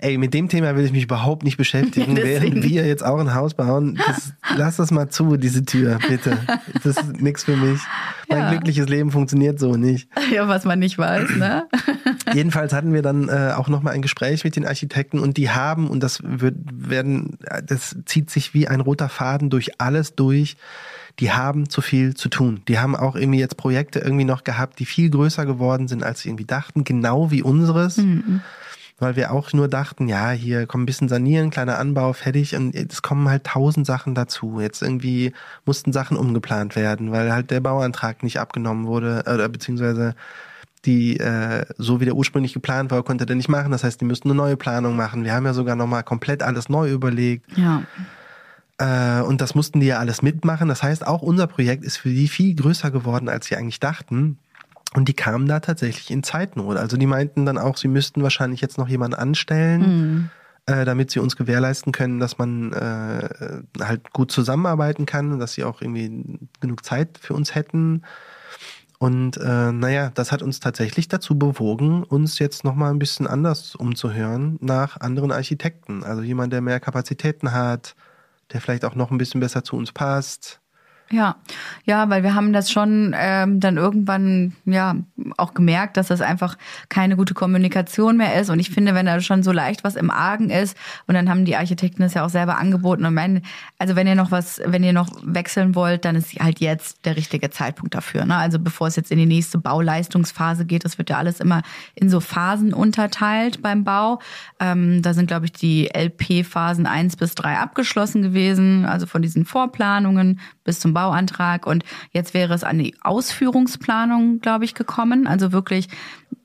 ey, mit dem Thema will ich mich überhaupt nicht beschäftigen, während wir jetzt auch ein Haus bauen. Das, lass das mal zu, diese Tür, bitte. Das ist nichts für mich. Mein ja. glückliches Leben funktioniert so nicht. Ja, was man nicht weiß, ne? Jedenfalls hatten wir dann äh, auch nochmal ein Gespräch mit den Architekten und die haben, und das wird, werden, das zieht sich wie ein roter Faden durch alles durch, die haben zu viel zu tun. Die haben auch irgendwie jetzt Projekte irgendwie noch gehabt, die viel größer geworden sind, als sie irgendwie dachten, genau wie unseres. Mhm weil wir auch nur dachten, ja, hier kommt ein bisschen sanieren, kleiner Anbau, fertig und es kommen halt tausend Sachen dazu. Jetzt irgendwie mussten Sachen umgeplant werden, weil halt der Bauantrag nicht abgenommen wurde oder beziehungsweise die äh, so wie der ursprünglich geplant war, konnte der nicht machen. Das heißt, die müssten eine neue Planung machen. Wir haben ja sogar nochmal komplett alles neu überlegt. Ja. Äh, und das mussten die ja alles mitmachen. Das heißt, auch unser Projekt ist für die viel größer geworden, als sie eigentlich dachten. Und die kamen da tatsächlich in Zeitnot. Also die meinten dann auch, sie müssten wahrscheinlich jetzt noch jemanden anstellen, mhm. äh, damit sie uns gewährleisten können, dass man äh, halt gut zusammenarbeiten kann, dass sie auch irgendwie genug Zeit für uns hätten. Und äh, naja, das hat uns tatsächlich dazu bewogen, uns jetzt nochmal ein bisschen anders umzuhören nach anderen Architekten. Also jemand, der mehr Kapazitäten hat, der vielleicht auch noch ein bisschen besser zu uns passt. Ja, ja, weil wir haben das schon ähm, dann irgendwann ja auch gemerkt, dass das einfach keine gute Kommunikation mehr ist. Und ich finde, wenn da schon so leicht was im Argen ist, und dann haben die Architekten es ja auch selber angeboten. Und meinen, also wenn ihr noch was, wenn ihr noch wechseln wollt, dann ist halt jetzt der richtige Zeitpunkt dafür. Ne? Also bevor es jetzt in die nächste Bauleistungsphase geht, das wird ja alles immer in so Phasen unterteilt beim Bau. Ähm, da sind, glaube ich, die LP-Phasen eins bis drei abgeschlossen gewesen, also von diesen Vorplanungen bis zum Bauantrag. Und jetzt wäre es an die Ausführungsplanung, glaube ich, gekommen. Also wirklich,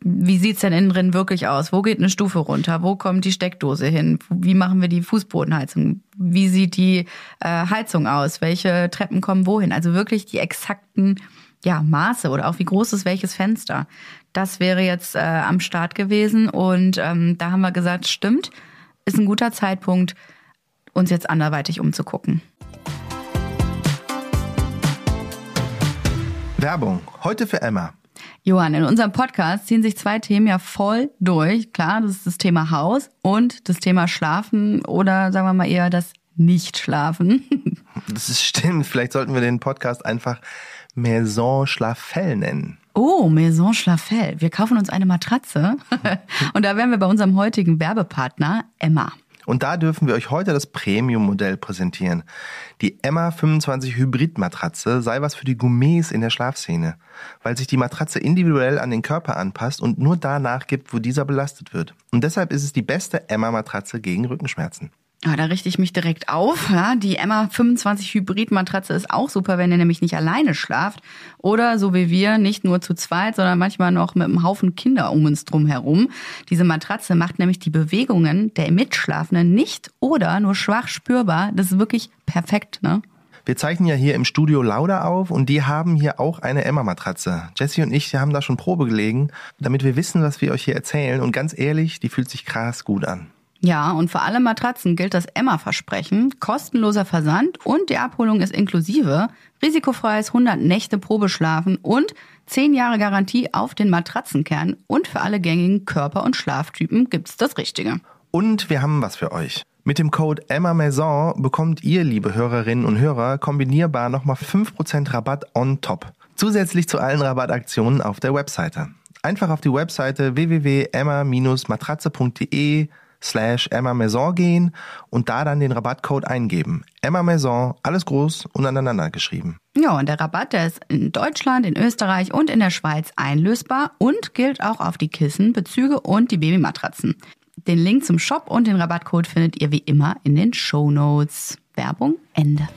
wie sieht's denn innen drin wirklich aus? Wo geht eine Stufe runter? Wo kommt die Steckdose hin? Wie machen wir die Fußbodenheizung? Wie sieht die äh, Heizung aus? Welche Treppen kommen wohin? Also wirklich die exakten ja, Maße oder auch wie groß ist welches Fenster. Das wäre jetzt äh, am Start gewesen. Und ähm, da haben wir gesagt, stimmt, ist ein guter Zeitpunkt, uns jetzt anderweitig umzugucken. Werbung. Heute für Emma. Johann, in unserem Podcast ziehen sich zwei Themen ja voll durch. Klar, das ist das Thema Haus und das Thema Schlafen oder sagen wir mal eher das Nicht-Schlafen. Das ist stimmt. Vielleicht sollten wir den Podcast einfach Maison Schlafell nennen. Oh, Maison Schlafell. Wir kaufen uns eine Matratze. und da wären wir bei unserem heutigen Werbepartner Emma. Und da dürfen wir euch heute das Premium-Modell präsentieren. Die Emma 25 Hybrid-Matratze sei was für die Gourmets in der Schlafszene, weil sich die Matratze individuell an den Körper anpasst und nur danach gibt, wo dieser belastet wird. Und deshalb ist es die beste Emma-Matratze gegen Rückenschmerzen. Ja, da richte ich mich direkt auf. Ja, die Emma 25 Hybrid Matratze ist auch super, wenn ihr nämlich nicht alleine schlaft oder so wie wir nicht nur zu zweit, sondern manchmal noch mit einem Haufen Kinder um uns drum herum. Diese Matratze macht nämlich die Bewegungen der Mitschlafenden nicht oder nur schwach spürbar. Das ist wirklich perfekt, ne? Wir zeichnen ja hier im Studio Lauda auf und die haben hier auch eine Emma-Matratze. Jesse und ich haben da schon Probe gelegen, damit wir wissen, was wir euch hier erzählen. Und ganz ehrlich, die fühlt sich krass gut an. Ja, und für alle Matratzen gilt das Emma-Versprechen. Kostenloser Versand und die Abholung ist inklusive. Risikofreies 100 Nächte Probeschlafen und 10 Jahre Garantie auf den Matratzenkern. Und für alle gängigen Körper- und Schlaftypen gibt's das Richtige. Und wir haben was für euch. Mit dem Code Emma Maison bekommt ihr, liebe Hörerinnen und Hörer, kombinierbar nochmal 5% Rabatt on top. Zusätzlich zu allen Rabattaktionen auf der Webseite. Einfach auf die Webseite www.emma-matratze.de slash Emma Maison gehen und da dann den Rabattcode eingeben. Emma Maison, alles groß und aneinander geschrieben. Ja, und der Rabatt, der ist in Deutschland, in Österreich und in der Schweiz einlösbar und gilt auch auf die Kissen, Bezüge und die Babymatratzen. Den Link zum Shop und den Rabattcode findet ihr wie immer in den Show Notes. Werbung Ende.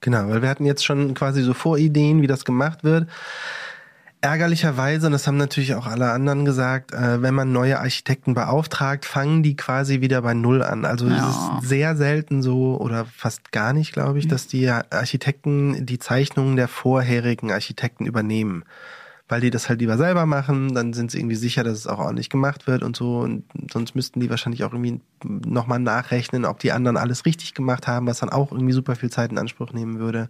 Genau, weil wir hatten jetzt schon quasi so Vorideen, wie das gemacht wird. Ärgerlicherweise, und das haben natürlich auch alle anderen gesagt, äh, wenn man neue Architekten beauftragt, fangen die quasi wieder bei Null an. Also ja. es ist sehr selten so oder fast gar nicht, glaube ich, mhm. dass die Architekten die Zeichnungen der vorherigen Architekten übernehmen. Weil die das halt lieber selber machen, dann sind sie irgendwie sicher, dass es auch ordentlich gemacht wird und so. Und sonst müssten die wahrscheinlich auch irgendwie nochmal nachrechnen, ob die anderen alles richtig gemacht haben, was dann auch irgendwie super viel Zeit in Anspruch nehmen würde.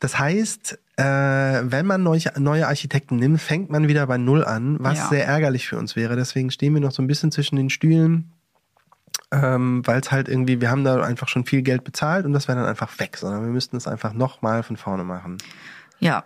Das heißt, äh, wenn man neue, neue Architekten nimmt, fängt man wieder bei Null an, was ja. sehr ärgerlich für uns wäre. Deswegen stehen wir noch so ein bisschen zwischen den Stühlen, ähm, weil es halt irgendwie, wir haben da einfach schon viel Geld bezahlt und das wäre dann einfach weg, sondern wir müssten es einfach nochmal von vorne machen. Ja,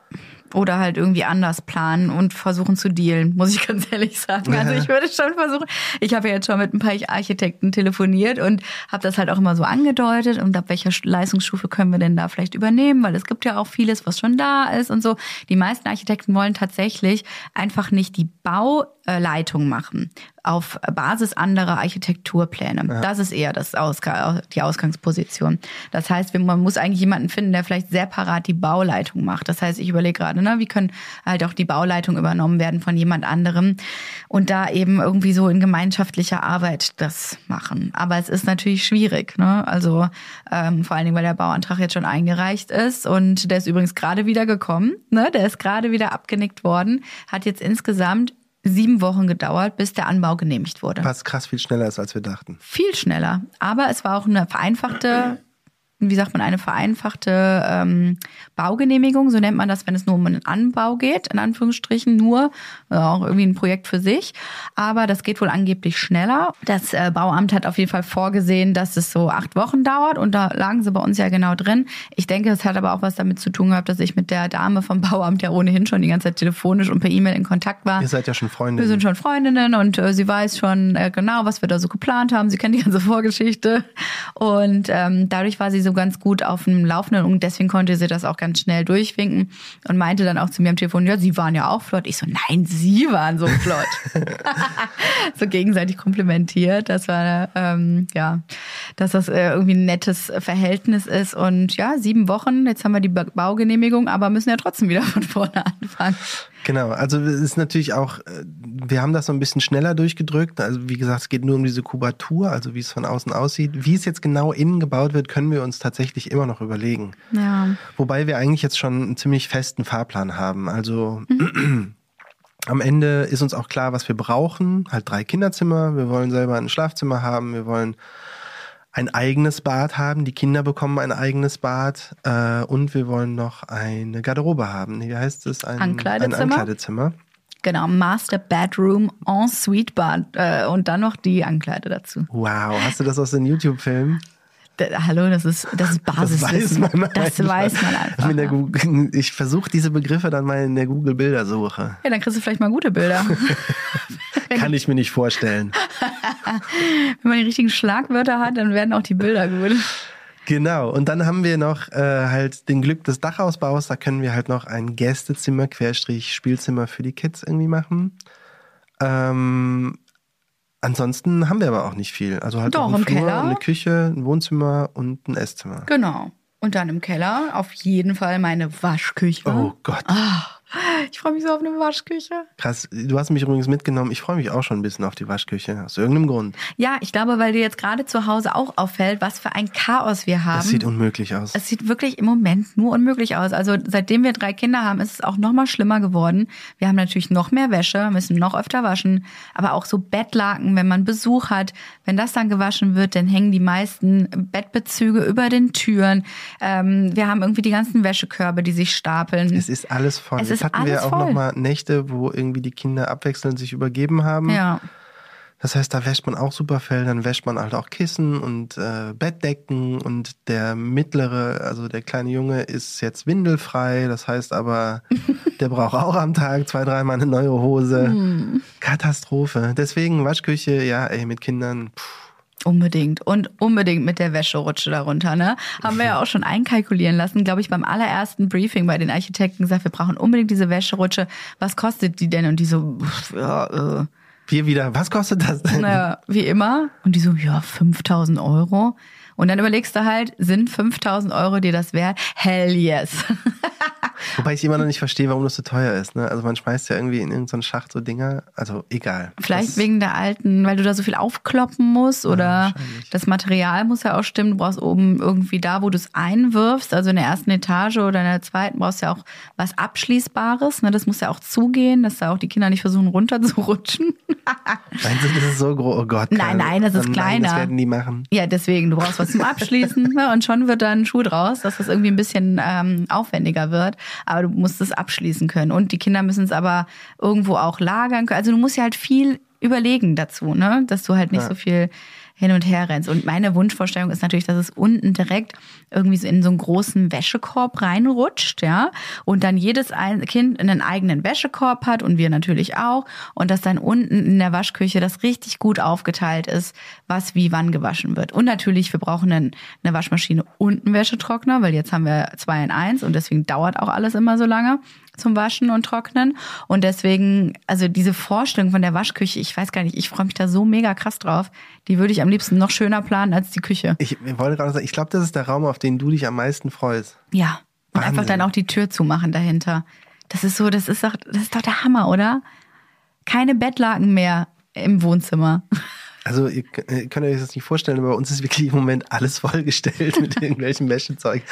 oder halt irgendwie anders planen und versuchen zu dealen, muss ich ganz ehrlich sagen. Also ich würde schon versuchen, ich habe ja jetzt schon mit ein paar Architekten telefoniert und habe das halt auch immer so angedeutet und ab welcher Leistungsstufe können wir denn da vielleicht übernehmen, weil es gibt ja auch vieles, was schon da ist und so. Die meisten Architekten wollen tatsächlich einfach nicht die Bauleitung machen auf Basis anderer Architekturpläne. Ja. Das ist eher das Ausg die Ausgangsposition. Das heißt, man muss eigentlich jemanden finden, der vielleicht separat die Bauleitung macht. Das heißt, ich überlege gerade, ne, wie können halt auch die Bauleitung übernommen werden von jemand anderem und da eben irgendwie so in gemeinschaftlicher Arbeit das machen. Aber es ist natürlich schwierig, ne? Also ähm, vor allen Dingen, weil der Bauantrag jetzt schon eingereicht ist und der ist übrigens gerade wieder gekommen, ne? Der ist gerade wieder abgenickt worden, hat jetzt insgesamt sieben Wochen gedauert, bis der Anbau genehmigt wurde. Was krass viel schneller ist, als wir dachten. Viel schneller. Aber es war auch eine vereinfachte wie sagt man, eine vereinfachte ähm, Baugenehmigung, so nennt man das, wenn es nur um einen Anbau geht, in Anführungsstrichen, nur äh, auch irgendwie ein Projekt für sich. Aber das geht wohl angeblich schneller. Das äh, Bauamt hat auf jeden Fall vorgesehen, dass es so acht Wochen dauert und da lagen sie bei uns ja genau drin. Ich denke, es hat aber auch was damit zu tun gehabt, dass ich mit der Dame vom Bauamt ja ohnehin schon die ganze Zeit telefonisch und per E-Mail in Kontakt war. Ihr seid ja schon Freundinnen. Wir sind schon Freundinnen und äh, sie weiß schon äh, genau, was wir da so geplant haben. Sie kennt die ganze Vorgeschichte und ähm, dadurch war sie so ganz gut auf dem Laufenden und deswegen konnte sie das auch ganz schnell durchwinken und meinte dann auch zu mir am Telefon, ja, sie waren ja auch flott. Ich so, nein, sie waren so flott. so gegenseitig komplimentiert. Das war, ähm, ja, dass das äh, irgendwie ein nettes Verhältnis ist und ja, sieben Wochen, jetzt haben wir die Baugenehmigung, aber müssen ja trotzdem wieder von vorne anfangen. Genau, also es ist natürlich auch, äh, wir haben das so ein bisschen schneller durchgedrückt. Also wie gesagt, es geht nur um diese Kubatur, also wie es von außen aussieht. Wie es jetzt genau innen gebaut wird, können wir uns tatsächlich immer noch überlegen. Ja. Wobei wir eigentlich jetzt schon einen ziemlich festen Fahrplan haben. Also mhm. am Ende ist uns auch klar, was wir brauchen. Halt drei Kinderzimmer. Wir wollen selber ein Schlafzimmer haben. Wir wollen ein eigenes Bad haben. Die Kinder bekommen ein eigenes Bad. Äh, und wir wollen noch eine Garderobe haben. Wie heißt es? Ein Ankleidezimmer. Ein Ankleidezimmer. Genau, Master Bedroom Ensuite Bad äh, und dann noch die Ankleide dazu. Wow, hast du das aus den YouTube-Filmen? Hallo, das ist, das ist Basiswissen. Das weiß man, das weiß man einfach. Google, ich versuche diese Begriffe dann mal in der Google-Bildersuche. Ja, dann kriegst du vielleicht mal gute Bilder. Kann ich mir nicht vorstellen. Wenn man die richtigen Schlagwörter hat, dann werden auch die Bilder gut. Genau, und dann haben wir noch äh, halt den Glück des Dachausbaus. Da können wir halt noch ein Gästezimmer, Querstrich, Spielzimmer für die Kids irgendwie machen. Ähm, ansonsten haben wir aber auch nicht viel. Also halt Doch, einen im Flur, Keller. eine Küche, ein Wohnzimmer und ein Esszimmer. Genau. Und dann im Keller auf jeden Fall meine Waschküche. Oh Gott. Ah, ich freue mich so auf eine Waschküche. Krass, du hast mich übrigens mitgenommen. Ich freue mich auch schon ein bisschen auf die Waschküche, aus irgendeinem Grund. Ja, ich glaube, weil dir jetzt gerade zu Hause auch auffällt, was für ein Chaos wir haben. Das sieht unmöglich aus. Es sieht wirklich im Moment nur unmöglich aus. Also seitdem wir drei Kinder haben, ist es auch noch mal schlimmer geworden. Wir haben natürlich noch mehr Wäsche, müssen noch öfter waschen, aber auch so Bettlaken, wenn man Besuch hat, wenn das dann gewaschen wird, dann hängen die meisten Bettbezüge über den Türen. Ähm, wir haben irgendwie die ganzen Wäschekörbe, die sich stapeln. Es ist alles voll. Es Jetzt hatten wir auch voll. noch mal Nächte, wo irgendwie die Kinder abwechselnd sich übergeben haben. ja. Das heißt, da wäscht man auch super viel, dann wäscht man halt auch Kissen und äh, Bettdecken und der mittlere, also der kleine Junge ist jetzt windelfrei, das heißt aber, der braucht auch am Tag zwei, dreimal eine neue Hose. Hm. Katastrophe. Deswegen Waschküche, ja, ey, mit Kindern, pff, Unbedingt. Und unbedingt mit der Wäscherutsche darunter, ne? Haben wir ja auch schon einkalkulieren lassen, glaube ich, beim allerersten Briefing bei den Architekten gesagt, wir brauchen unbedingt diese Wäscherutsche. Was kostet die denn? Und die so, pff, ja, äh, wir wieder, was kostet das denn? naja, wie immer. Und die so, ja, 5000 Euro. Und dann überlegst du halt, sind 5000 Euro dir das wert? Hell yes. Wobei ich immer noch nicht verstehe, warum das so teuer ist. Ne? Also man schmeißt ja irgendwie in irgendeinen Schacht so Dinger. Also egal. Vielleicht Das- wegen der alten, weil du da so viel aufkloppen musst oder wahrscheinlich. das Material muss ja auch stimmen. Du brauchst oben irgendwie da, wo du es einwirfst, also in der ersten Etage oder in der zweiten brauchst du ja auch was Abschließbares. Ne? Das muss ja auch zugehen, dass da auch die Kinder nicht versuchen runterzurutschen. Meinst du, das ist so groß? Oh Gott. Nein, nein, das ist Nein, kleiner. Das werden die machen. ja, deswegen, du brauchst was zum Abschließen ne? und schon wird da ein Schuh draus, dass das irgendwie ein bisschen ähm, aufwendiger wird. Aber du musst es abschließen können. Und die Kinder müssen es aber irgendwo auch lagern können. Also du musst ja halt viel überlegen dazu, ne? dass du halt nicht Ja. so viel hin und her rennst. Und meine Wunschvorstellung ist natürlich, dass es unten direkt irgendwie so in so einen großen Wäschekorb reinrutscht, ja. Und dann jedes Kind einen eigenen Wäschekorb hat und wir natürlich auch. Und dass dann unten in der Waschküche das richtig gut aufgeteilt ist, was wie wann gewaschen wird. Und natürlich, wir brauchen eine Waschmaschine und einen Wäschetrockner, weil jetzt haben wir zwei in eins und deswegen dauert auch alles immer so lange zum Waschen und Trocknen. Und deswegen, also diese Vorstellung von der Waschküche, ich weiß gar nicht, ich freue mich da so mega krass drauf. Die würde ich am liebsten noch schöner planen als die Küche. Ich wollte gerade sagen, ich glaube, das ist der Raum, auf den du dich am meisten freust. Ja. Und Wahnsinn. einfach dann auch die Tür zumachen dahinter. Das ist so, das ist doch, das ist doch der Hammer, oder? Keine Bettlaken mehr im Wohnzimmer. Also ihr könnt euch das nicht vorstellen, aber bei uns ist wirklich im Moment alles vollgestellt mit irgendwelchem Wäschezeug.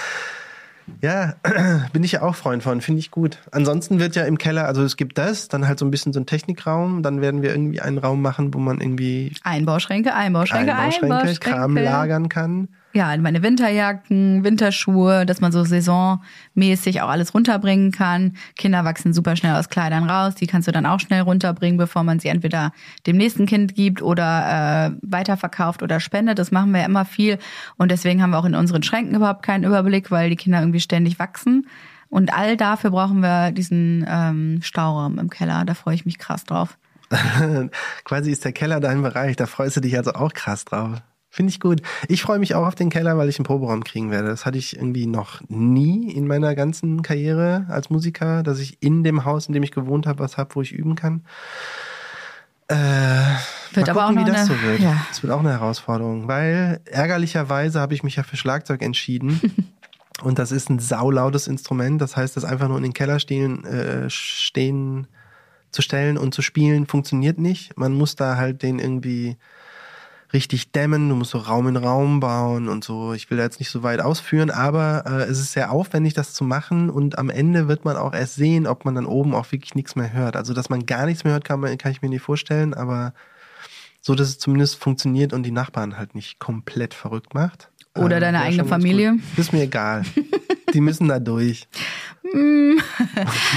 Ja, bin ich ja auch Freund von, finde ich gut. Ansonsten wird ja im Keller, also es gibt das, dann halt so ein bisschen so ein Technikraum, dann werden wir irgendwie einen Raum machen, wo man irgendwie Einbauschränke, Einbauschränke, Einbauschränke, Einbauschränke. Kram lagern kann. Ja, meine Winterjacken, Winterschuhe, dass man so saisonmäßig auch alles runterbringen kann. Kinder wachsen super schnell aus Kleidern raus, die kannst du dann auch schnell runterbringen, bevor man sie entweder dem nächsten Kind gibt oder äh, weiterverkauft oder spendet. Das machen wir ja immer viel und deswegen haben wir auch in unseren Schränken überhaupt keinen Überblick, weil die Kinder irgendwie ständig wachsen. Und all dafür brauchen wir diesen ähm, Stauraum im Keller. Da freue ich mich krass drauf. Quasi ist der Keller dein Bereich. Da freust du dich also auch krass drauf. Finde ich gut. Ich freue mich auch auf den Keller, weil ich einen Proberaum kriegen werde. Das hatte ich irgendwie noch nie in meiner ganzen Karriere als Musiker, dass ich in dem Haus, in dem ich gewohnt habe, was habe, wo ich üben kann. Äh, wird aber gucken, auch wie das eine, so wird. Ja. Das wird auch eine Herausforderung, weil ärgerlicherweise habe ich mich ja für Schlagzeug entschieden. Und das ist ein saulautes Instrument. Das heißt, das einfach nur in den Keller stehen, äh, stehen zu stellen und zu spielen funktioniert nicht. Man muss da halt den irgendwie richtig dämmen, du musst so Raum in Raum bauen und so. Ich will da jetzt nicht so weit ausführen, aber äh, es ist sehr aufwendig, das zu machen und am Ende wird man auch erst sehen, ob man dann oben auch wirklich nichts mehr hört. Also, dass man gar nichts mehr hört, kann, man, kann ich mir nicht vorstellen, aber so, dass es zumindest funktioniert und die Nachbarn halt nicht komplett verrückt macht. Oder Äh, deine eigene Familie. Ist mir egal. die müssen da durch.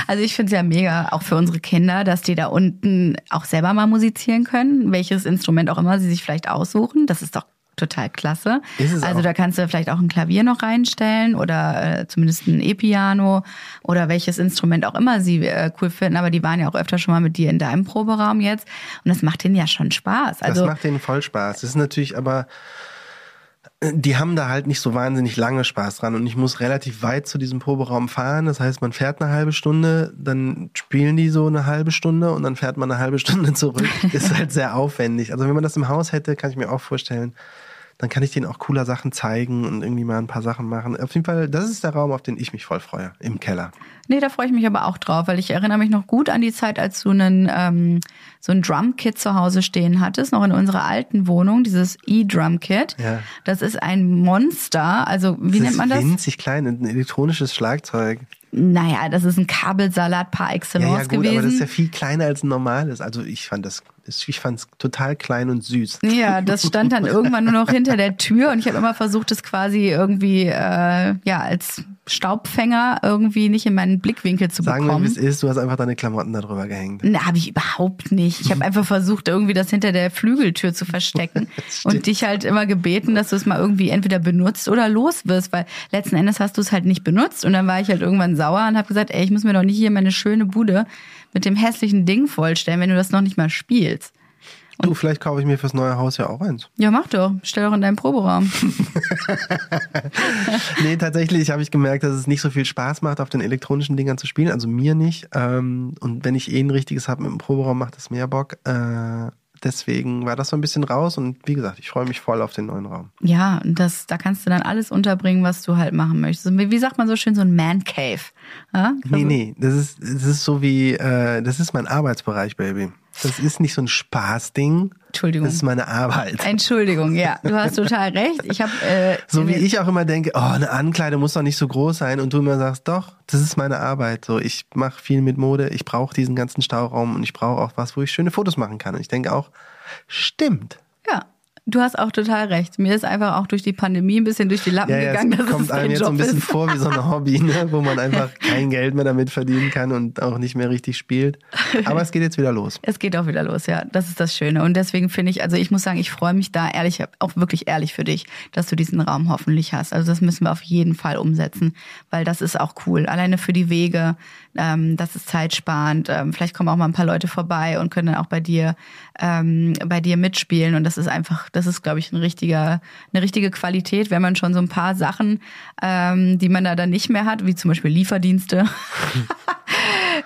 Also ich finde es ja mega, auch für unsere Kinder, dass die da unten auch selber mal musizieren können, welches Instrument auch immer sie sich vielleicht aussuchen. Das ist doch total klasse. Ist es also auch. da kannst du vielleicht auch ein Klavier noch reinstellen oder äh, zumindest ein E-Piano oder welches Instrument auch immer sie äh, cool finden. Aber die waren ja auch öfter schon mal mit dir in deinem Proberaum jetzt und das macht denen ja schon Spaß. Also das macht denen voll Spaß. Das ist natürlich aber, die haben da halt nicht so wahnsinnig lange Spaß dran und ich muss relativ weit zu diesem Proberaum fahren. Das heißt, man fährt eine halbe Stunde, dann spielen die so eine halbe Stunde und dann fährt man eine halbe Stunde zurück. ist halt sehr aufwendig. Also wenn man das im Haus hätte, kann ich mir auch vorstellen, dann kann ich denen auch cooler Sachen zeigen und irgendwie mal ein paar Sachen machen. Auf jeden Fall, das ist der Raum, auf den ich mich voll freue, im Keller. Nee, da freue ich mich aber auch drauf, weil ich erinnere mich noch gut an die Zeit, als du einen, ähm, so ein Drumkit zu Hause stehen hattest, noch in unserer alten Wohnung, dieses E-Drumkit. Ja. Das ist ein Monster. Also, wie das nennt man das? winzig klein, ein elektronisches Schlagzeug. Naja, das ist ein Kabelsalat par Ja, excellence ja, gut, gewesen. aber das ist ja viel kleiner als ein normales. Also ich fand das, ich fand es total klein und süß. Ja, das stand dann irgendwann nur noch hinter der Tür und ich habe immer versucht, es quasi irgendwie äh, ja als Staubfänger irgendwie nicht in meinen Blickwinkel zu Sagen wir, bekommen. wie es ist, du hast einfach deine Klamotten da drüber gehängt. Na, habe ich überhaupt nicht. Ich habe einfach versucht, irgendwie das hinter der Flügeltür zu verstecken und dich halt immer gebeten, dass du es mal irgendwie entweder benutzt oder los wirst, weil letzten Endes hast du es halt nicht benutzt und dann war ich halt irgendwann sauer und habe gesagt, ey, ich muss mir doch nicht hier meine schöne Bude mit dem hässlichen Ding vollstellen, wenn du das noch nicht mal spielst. Du, vielleicht kaufe ich mir fürs neue Haus ja auch eins. Ja, mach doch. Stell doch in deinen Proberaum. nee, tatsächlich habe ich gemerkt, dass es nicht so viel Spaß macht, auf den elektronischen Dingern zu spielen. Also mir nicht. Ähm, und wenn ich eh ein richtiges habe mit dem Proberaum, macht es mehr Bock. Deswegen war das so ein bisschen raus. Und wie gesagt, ich freue mich voll auf den neuen Raum. Ja, und das, da kannst du dann alles unterbringen, was du halt machen möchtest. Wie wie sagt man so schön, so ein Man Cave. Ja? Nee, nee, das ist, das ist so wie, äh, das ist mein Arbeitsbereich, Baby. Das ist nicht so ein Spaßding. Entschuldigung. Das ist meine Arbeit. Entschuldigung, ja, du hast total recht. Ich habe äh, So wie ich auch immer denke, oh, eine Ankleide muss doch nicht so groß sein und du immer sagst, doch, das ist meine Arbeit. So, ich mache viel mit Mode, ich brauche diesen ganzen Stauraum und ich brauche auch was, wo ich schöne Fotos machen kann. Und ich denke auch, stimmt. Ja, du hast auch total recht. Mir ist einfach auch durch die Pandemie ein bisschen durch die Lappen Ja, ja, gegangen, es dass kommt einem jetzt so ein bisschen ist. vor wie so ein Hobby, ne? wo man einfach kein Geld mehr damit verdienen kann und auch nicht mehr richtig spielt. Aber es geht jetzt wieder los. Es geht auch wieder los, ja. Das ist das Schöne. Und deswegen finde ich, also ich muss sagen, ich freue mich da ehrlich, auch wirklich ehrlich für dich, dass du diesen Raum hoffentlich hast. Also das müssen wir auf jeden Fall umsetzen, weil das ist auch cool. Alleine für die Wege, ähm, das ist zeitsparend. Ähm, vielleicht kommen auch mal ein paar Leute vorbei und können dann auch bei dir, ähm, bei dir mitspielen. Und das ist einfach, das ist, glaube ich, ein richtiger, eine richtige Qualität, wenn man schon so ein paar Sachen, ähm, die man da dann nicht mehr hat, wie zum Beispiel Lieferdienste.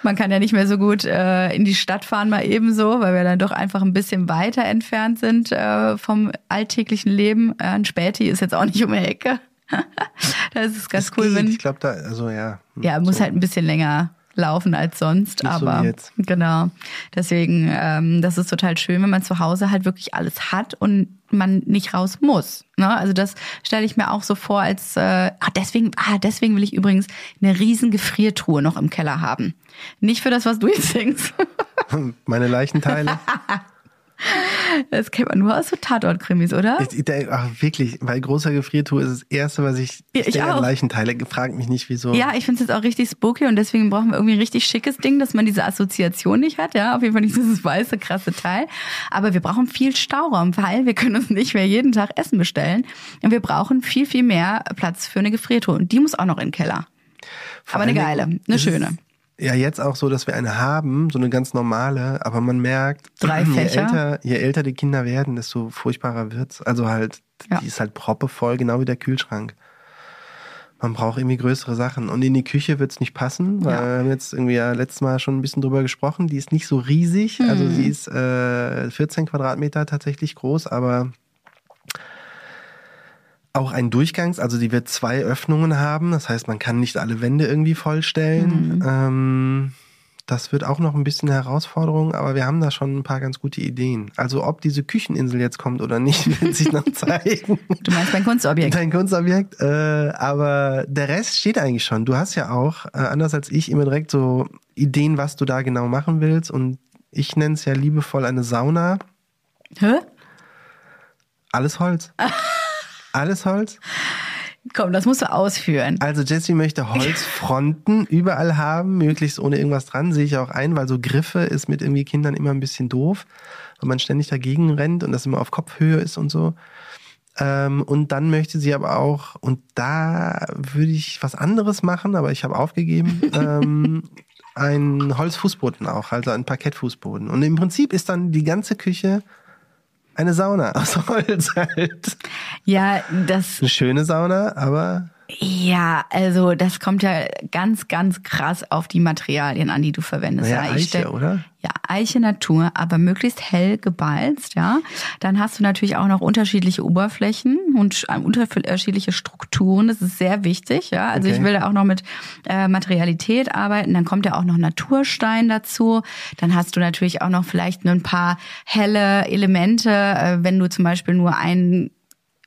Man kann ja nicht mehr so gut äh, in die Stadt fahren, mal ebenso, weil wir dann doch einfach ein bisschen weiter entfernt sind äh, vom alltäglichen Leben. Äh, ein Späti ist jetzt auch nicht um die Ecke. da ist ganz Das cool, geht. wenn. Ich glaube, da, also ja. Ja, muss so. halt ein bisschen länger laufen als sonst, Nicht so aber jetzt. genau. Deswegen, ähm, das ist total schön, wenn man zu Hause halt wirklich alles hat und man nicht raus muss. Ne? Also das stelle ich mir auch so vor, als äh, ah, deswegen, ah, deswegen will ich übrigens eine riesen Gefriertruhe noch im Keller haben. Nicht für das, was du jetzt singst. Meine Leichenteile. Das kennt man nur aus so Tatortkrimis, oder? Ich, denk- ach, wirklich, bei großer Gefriertruhe ist das Erste, was ich, Ja, ich, ich an. Leichenteile. Frag mich nicht, wieso. Ja, ich finde es jetzt auch richtig spooky und deswegen brauchen wir irgendwie ein richtig schickes Ding, dass man diese Assoziation nicht hat. Ja, auf jeden Fall nicht dieses weiße, krasse Teil. Aber wir brauchen viel Stauraum, weil wir können uns nicht mehr jeden Tag Essen bestellen. Und wir brauchen viel, viel mehr Platz für eine Gefriertruhe. Und die muss auch noch in den Keller. Vor Aber eine geile, eine schöne. Ja, jetzt auch so, dass wir eine haben, so eine ganz normale, aber man merkt, Drei je Fächer. älter, je älter die Kinder werden, desto furchtbarer wird's. Also halt, Ja. die ist halt proppevoll, genau wie der Kühlschrank. Man braucht irgendwie größere Sachen. Und in die Küche wird's nicht passen, weil Ja. wir haben jetzt irgendwie ja letztes Mal schon ein bisschen drüber gesprochen. Die ist nicht so riesig, Mhm. also sie ist äh, 14 Quadratmeter tatsächlich groß, aber auch ein Durchgangs, also die wird zwei Öffnungen haben. Das heißt, man kann nicht alle Wände irgendwie vollstellen. Mhm. Ähm, das wird auch noch ein bisschen eine Herausforderung, aber wir haben da schon ein paar ganz gute Ideen. Also ob diese Kücheninsel jetzt kommt oder nicht, wird sich noch zeigen. Du meinst mein Kunstobjekt? Dein Kunstobjekt. Äh, aber der Rest steht eigentlich schon. Du hast ja auch, äh, anders als ich, immer direkt so Ideen, was du da genau machen willst. Und ich nenne es ja liebevoll eine Sauna. Hä? Alles Holz. Alles Holz. Komm, das musst du ausführen. Also Jessie möchte Holzfronten überall haben, möglichst ohne irgendwas dran, sehe ich auch ein, weil so Griffe ist mit irgendwie Kindern immer ein bisschen doof, weil man ständig dagegen rennt und das immer auf Kopfhöhe ist und so. Ähm, und dann möchte sie aber auch, und da würde ich was anderes machen, aber ich habe aufgegeben, ähm, einen Holzfußboden auch, also einen Parkettfußboden. Und im Prinzip ist dann die ganze Küche eine Sauna aus Holz halt. Ja, das Eine schöne Sauna, aber Ja, also das kommt ja ganz, ganz krass auf die Materialien an, die du verwendest. Ich Eiche, stell- oder? Ja, Eiche Natur, aber möglichst hell gebalzt, ja. Dann hast du natürlich auch noch unterschiedliche Oberflächen und sch- unterschiedliche Strukturen. Das ist sehr wichtig, ja. Also Okay. ich will da auch noch mit äh, Materialität arbeiten. Dann kommt ja auch noch Naturstein dazu. Dann hast du natürlich auch noch vielleicht ein paar helle Elemente, äh, wenn du zum Beispiel nur einen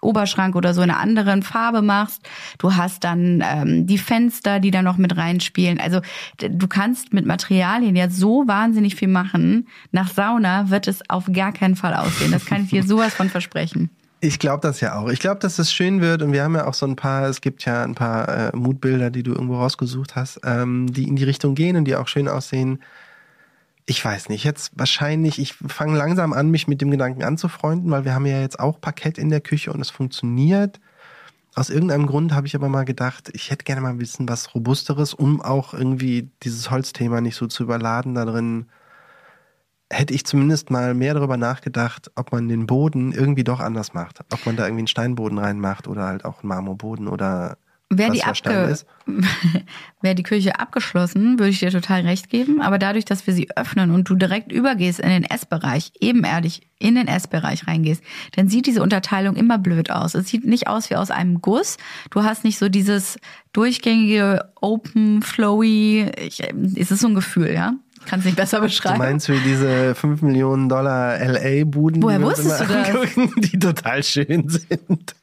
Oberschrank oder so in einer anderen Farbe machst. Du hast dann ähm, die Fenster, die da noch mit reinspielen. Also du kannst mit Materialien jetzt so wahnsinnig viel machen. Nach Sauna wird es auf gar keinen Fall aussehen. Das kann ich dir sowas von versprechen. Ich glaube das ja auch. Ich glaube, dass es schön wird und wir haben ja auch so ein paar, es gibt ja ein paar äh, Mutbilder, die du irgendwo rausgesucht hast, ähm, die in die Richtung gehen und die auch schön aussehen. Ich weiß nicht, jetzt wahrscheinlich, ich fange langsam an, mich mit dem Gedanken anzufreunden, weil wir haben ja jetzt auch Parkett in der Küche und es funktioniert. Aus irgendeinem Grund habe ich aber mal gedacht, ich hätte gerne mal ein bisschen was Robusteres, um auch irgendwie dieses Holzthema nicht so zu überladen da drin. Hätte ich zumindest mal mehr darüber nachgedacht, ob man den Boden irgendwie doch anders macht. Ob man da irgendwie einen Steinboden reinmacht oder halt auch einen Marmorboden oder Wäre die, abge. Wäre die Küche abgeschlossen, würde ich dir total recht geben. Aber dadurch, dass wir sie öffnen und du direkt übergehst in den Essbereich, ebenerdig in den Essbereich reingehst, dann sieht diese Unterteilung immer blöd aus. Es sieht nicht aus wie aus einem Guss. Du hast nicht so dieses durchgängige, open, flowy, ich, es ist so ein Gefühl, ja? Kann es nicht besser Du beschreiben. meinst wie diese 5 Millionen Dollar LA-Buden, Woher die wir uns wusstest immer du das? angucken, die total schön sind.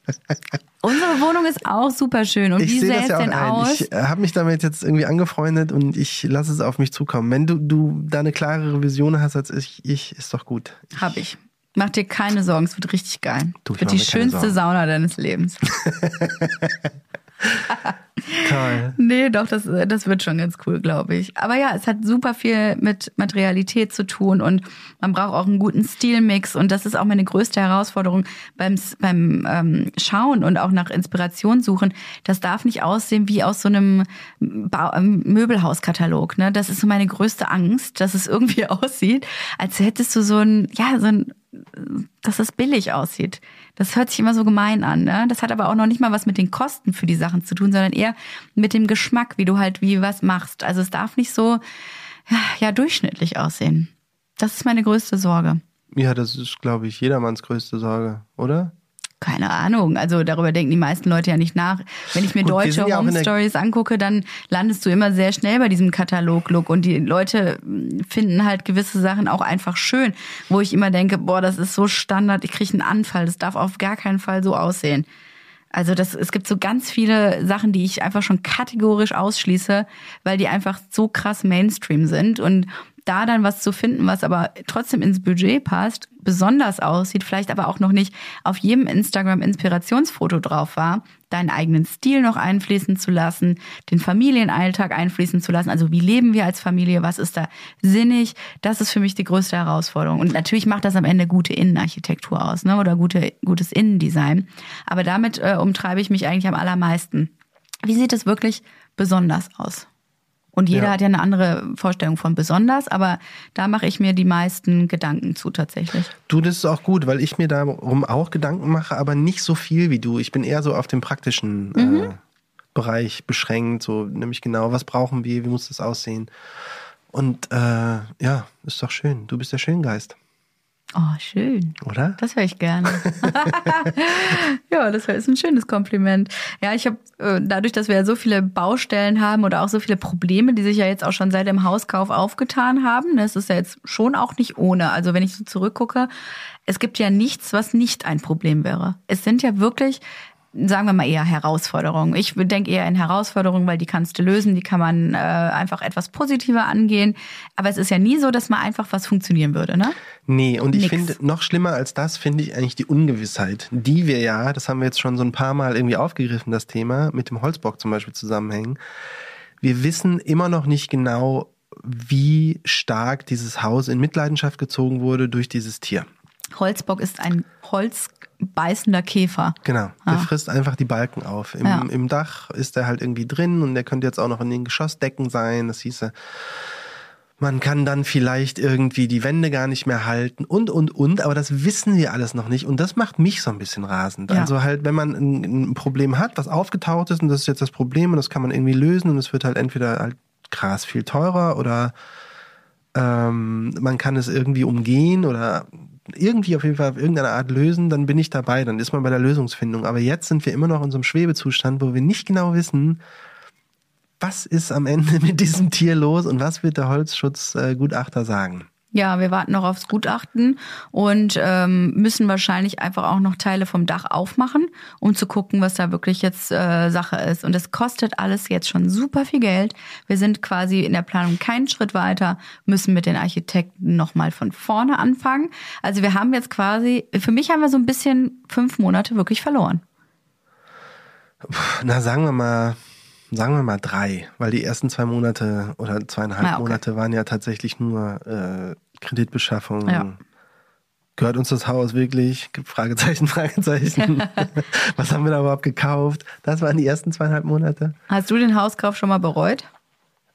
Unsere Wohnung ist auch super schön. Und wie ich sehe sähe das es ja auch denn ein. aus? Ich habe mich damit jetzt irgendwie angefreundet und ich lasse es auf mich zukommen. Wenn du, du da eine klarere Vision hast als ich, ich ist doch gut. Hab ich. Mach dir keine Sorgen, es wird richtig geil. Du, wird die schönste. Sauna deines Lebens. Toll. Nee, doch, das, das wird schon ganz cool, glaube ich. Aber ja, es hat super viel mit Materialität zu tun und man braucht auch einen guten Stilmix und das ist auch meine größte Herausforderung beim, beim ähm, Schauen und auch nach Inspiration suchen. Das darf nicht aussehen wie aus so einem Bau ähm, Möbelhauskatalog. Ne? Das ist so meine größte Angst, dass es irgendwie aussieht, als hättest du so ein, ja, so ein dass es billig aussieht. Das hört sich immer so gemein an. Ne? Das hat aber auch noch nicht mal was mit den Kosten für die Sachen zu tun, sondern eher mit dem Geschmack, wie du halt wie was machst. Also es darf nicht so ja, durchschnittlich aussehen. Das ist meine größte Sorge. Ja, das ist, glaube ich, jedermanns größte Sorge, oder? Keine Ahnung. Also darüber denken die meisten Leute ja nicht nach. Wenn ich mir Gut, deutsche ja Home Stories angucke, dann landest du immer sehr schnell bei diesem Katalog-Look und die Leute mm, finden halt gewisse Sachen auch einfach schön, wo ich immer denke, boah, das ist so Standard, ich kriege einen Anfall, das darf auf gar keinen Fall so aussehen. Also das, es gibt so ganz viele Sachen, die ich einfach schon kategorisch ausschließe, weil die einfach so krass Mainstream sind. Und da dann was zu finden, was aber trotzdem ins Budget passt, besonders aussieht, vielleicht aber auch noch nicht auf jedem Instagram-Inspirationsfoto drauf war, deinen eigenen Stil noch einfließen zu lassen, den Familienalltag einfließen zu lassen. Also wie leben wir als Familie? Was ist da sinnig? Das ist für mich die größte Herausforderung. Und natürlich macht das am Ende gute Innenarchitektur aus, ne? Oder gute, gutes Innendesign. Aber damit äh, umtreibe ich mich eigentlich am allermeisten. Wie sieht es wirklich besonders aus? Und jeder ja. hat ja eine andere Vorstellung von besonders, aber da mache ich mir die meisten Gedanken zu tatsächlich. Du, das ist auch gut, weil ich mir darum auch Gedanken mache, aber nicht so viel wie du. Ich bin eher so auf dem praktischen mhm. äh, Bereich beschränkt, so nämlich genau, was brauchen wir, wie muss das aussehen. Und äh, ja, ist doch schön. Du bist der Schöngeist. Oh, schön. Oder? Das höre ich gerne. ja, das ist ein schönes Kompliment. Ja, ich habe äh, dadurch, dass wir ja so viele Baustellen haben oder auch so viele Probleme, die sich ja jetzt auch schon seit dem Hauskauf aufgetan haben, das ist ja jetzt schon auch nicht ohne. Also wenn ich so zurückgucke, es gibt ja nichts, was nicht ein Problem wäre. Es sind ja wirklich sagen wir mal eher Herausforderungen. Ich denke eher in Herausforderungen, weil die kannst du lösen, die kann man äh, einfach etwas positiver angehen. Aber es ist ja nie so, dass mal einfach was funktionieren würde, ne? Nee, und ich finde, noch schlimmer als das finde ich eigentlich die Ungewissheit, die wir ja, das haben wir jetzt schon so ein paar Mal irgendwie aufgegriffen, das Thema, mit dem Holzbock zum Beispiel zusammenhängen. Wir wissen immer noch nicht genau, wie stark dieses Haus in Mitleidenschaft gezogen wurde durch dieses Tier. Holzbock ist ein Holz beißender Käfer. Genau, der ja. frisst einfach die Balken auf. Im, ja. Im Dach ist er halt irgendwie drin und der könnte jetzt auch noch in den Geschossdecken sein. Das hieße, man kann dann vielleicht irgendwie die Wände gar nicht mehr halten und, und, und. Aber das wissen wir alles noch nicht. Und das macht mich so ein bisschen rasend. Ja. Also halt, wenn man ein, ein, Problem hat, was aufgetaucht ist und das ist jetzt das Problem und das kann man irgendwie lösen und es wird halt entweder halt krass viel teurer oder ähm, man kann es irgendwie umgehen oder irgendwie auf jeden Fall auf irgendeine Art lösen, dann bin ich dabei, dann ist man bei der Lösungsfindung. Aber jetzt sind wir immer noch in so einem Schwebezustand, wo wir nicht genau wissen, was ist am Ende mit diesem Tier los und was wird der Holzschutzgutachter sagen. Ja, wir warten noch aufs Gutachten und ähm, müssen wahrscheinlich einfach auch noch Teile vom Dach aufmachen, um zu gucken, was da wirklich jetzt äh, Sache ist. Und es kostet alles jetzt schon super viel Geld. Wir sind quasi in der Planung keinen Schritt weiter, müssen mit den Architekten nochmal von vorne anfangen. Also wir haben jetzt quasi, für mich haben wir so ein bisschen fünf Monate wirklich verloren. Na, sagen wir mal, sagen wir mal drei, weil die ersten zwei Monate oder zweieinhalb ah, okay. Monate waren ja tatsächlich nur äh, Kreditbeschaffung. Ja. Gehört uns das Haus wirklich? Fragezeichen, Fragezeichen. Was haben wir da überhaupt gekauft? Das waren die ersten zweieinhalb Monate. Hast du den Hauskauf schon mal bereut?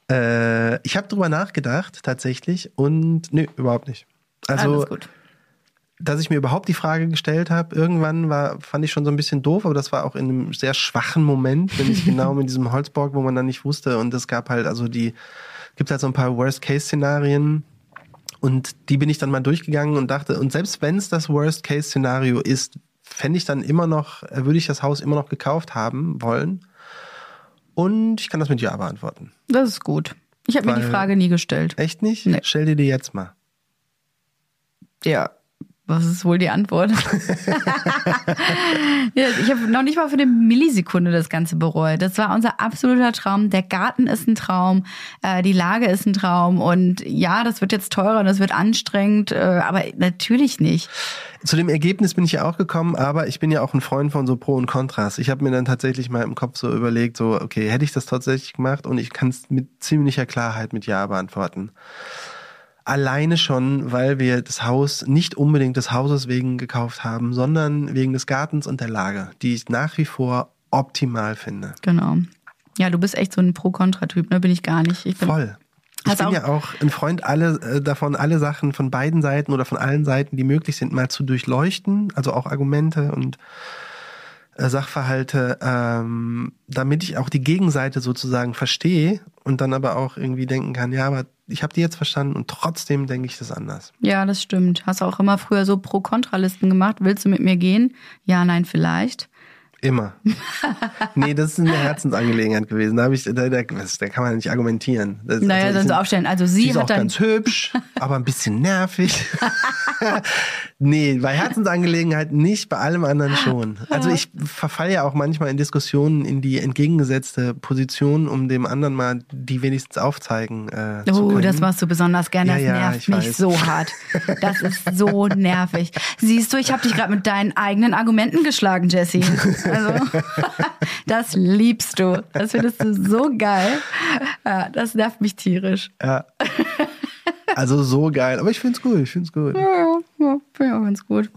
Äh, ich habe drüber nachgedacht, tatsächlich. Und nö, überhaupt nicht. Also, Alles gut dass ich mir überhaupt die Frage gestellt habe, irgendwann war, fand ich schon so ein bisschen doof, aber das war auch in einem sehr schwachen Moment, wenn ich genau mit diesem Holzborg, wo man dann nicht wusste. Und es gab halt, also die, gibt halt so ein paar Worst-Case-Szenarien. Und die bin ich dann mal durchgegangen und dachte, und selbst wenn es das Worst-Case-Szenario ist, fände ich dann immer noch, äh, würde ich das Haus immer noch gekauft haben wollen. Und ich kann das mit Ja beantworten. Das ist gut. Ich habe mir die Frage nie gestellt. Echt nicht? Nee. Stell dir die jetzt mal. Ja, was ist wohl die Antwort? ja, ich habe noch nicht mal für eine Millisekunde das Ganze bereut. Das war unser absoluter Traum. Der Garten ist ein Traum, äh, die Lage ist ein Traum und ja, das wird jetzt teurer und das wird anstrengend, äh, aber natürlich nicht. Zu dem Ergebnis bin ich ja auch gekommen, aber ich bin ja auch ein Freund von so Pro und Kontras. Ich habe mir dann tatsächlich mal im Kopf so überlegt, so okay, hätte ich das tatsächlich gemacht und ich kann es mit ziemlicher Klarheit mit Ja beantworten. Alleine schon, weil wir das Haus nicht unbedingt des Hauses wegen gekauft haben, sondern wegen des Gartens und der Lage, die ich nach wie vor optimal finde. Genau. Ja, du bist echt so ein Pro-Kontra-Typ, ne? Bin ich gar nicht. Ich bin Voll. Ich bin ja auch ein Freund alle äh, davon, alle Sachen von beiden Seiten oder von allen Seiten, die möglich sind, mal zu durchleuchten, also auch Argumente und äh, Sachverhalte, ähm, damit ich auch die Gegenseite sozusagen verstehe und dann aber auch irgendwie denken kann, ja, aber ich habe die jetzt verstanden und trotzdem denke ich das anders. Ja, das stimmt. Hast auch immer früher so Pro-Kontra-Listen gemacht. Willst du mit mir gehen? Ja, nein, vielleicht. Immer. nee, das ist eine Herzensangelegenheit gewesen. Da, ich, da, da, da kann man nicht argumentieren. Das, naja, also, sonst sind- aufstellen. Also sie, Sie ist auch dann ganz hübsch, aber ein bisschen nervig. nee, bei Herzensangelegenheiten nicht, bei allem anderen schon. Also ich verfalle ja auch manchmal in Diskussionen in die entgegengesetzte Position, um dem anderen mal die wenigstens aufzeigen äh, zu Oh, können. das machst du besonders gerne. Das Ja, ja, nervt ich mich weiß. so hart. Das ist so nervig. Siehst du, ich habe dich gerade mit deinen eigenen Argumenten geschlagen, Jessie. Also, das liebst du. Das findest du so geil. Ja, das nervt mich tierisch. Ja. Also so geil, aber ich find's gut, ich find's gut. Ja, ja, finde ich auch ganz gut.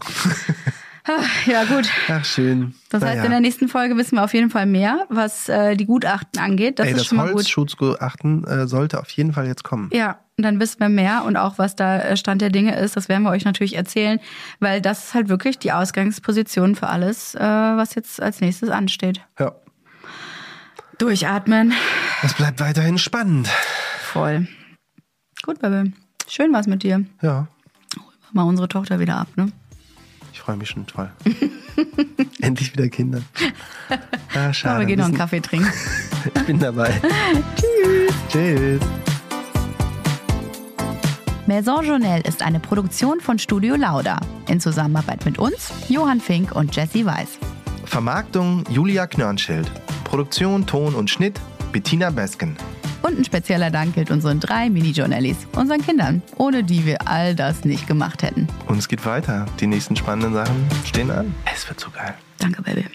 Ah, Ja, gut. Ach, schön. Das heißt, Naja. in der nächsten Folge wissen wir auf jeden Fall mehr, was äh, die Gutachten angeht. Das Ey, ist das schon mal gut. Holzschutzgutachten äh, sollte auf jeden Fall jetzt kommen. Ja, und dann wissen wir mehr und auch, was da äh, Stand der Dinge ist. Das werden wir euch natürlich erzählen, weil das ist halt wirklich die Ausgangsposition für alles, äh, was jetzt als nächstes ansteht. Ja. Durchatmen. Es bleibt weiterhin spannend. Voll. Gut, Baby. Schön war's mit dir. Ja, Mal unsere Tochter wieder ab, ne? ich freue mich schon toll. Endlich wieder Kinder. Ah, schade. Aber wir gehen noch einen Kaffee trinken. Ich bin dabei. Tschüss. Tschüss. Maison Journal ist eine Produktion von Studio Lauda. In Zusammenarbeit mit uns, Johann Fink und Jessie Weiß. Vermarktung Julia Knörnschild. Produktion, Ton und Schnitt Bettina Besken. Und ein spezieller Dank gilt unseren drei Mini-Journalies, unseren Kindern, ohne die wir all das nicht gemacht hätten. Und es geht weiter. Die nächsten spannenden Sachen stehen an. Es wird so geil. Danke, Baby.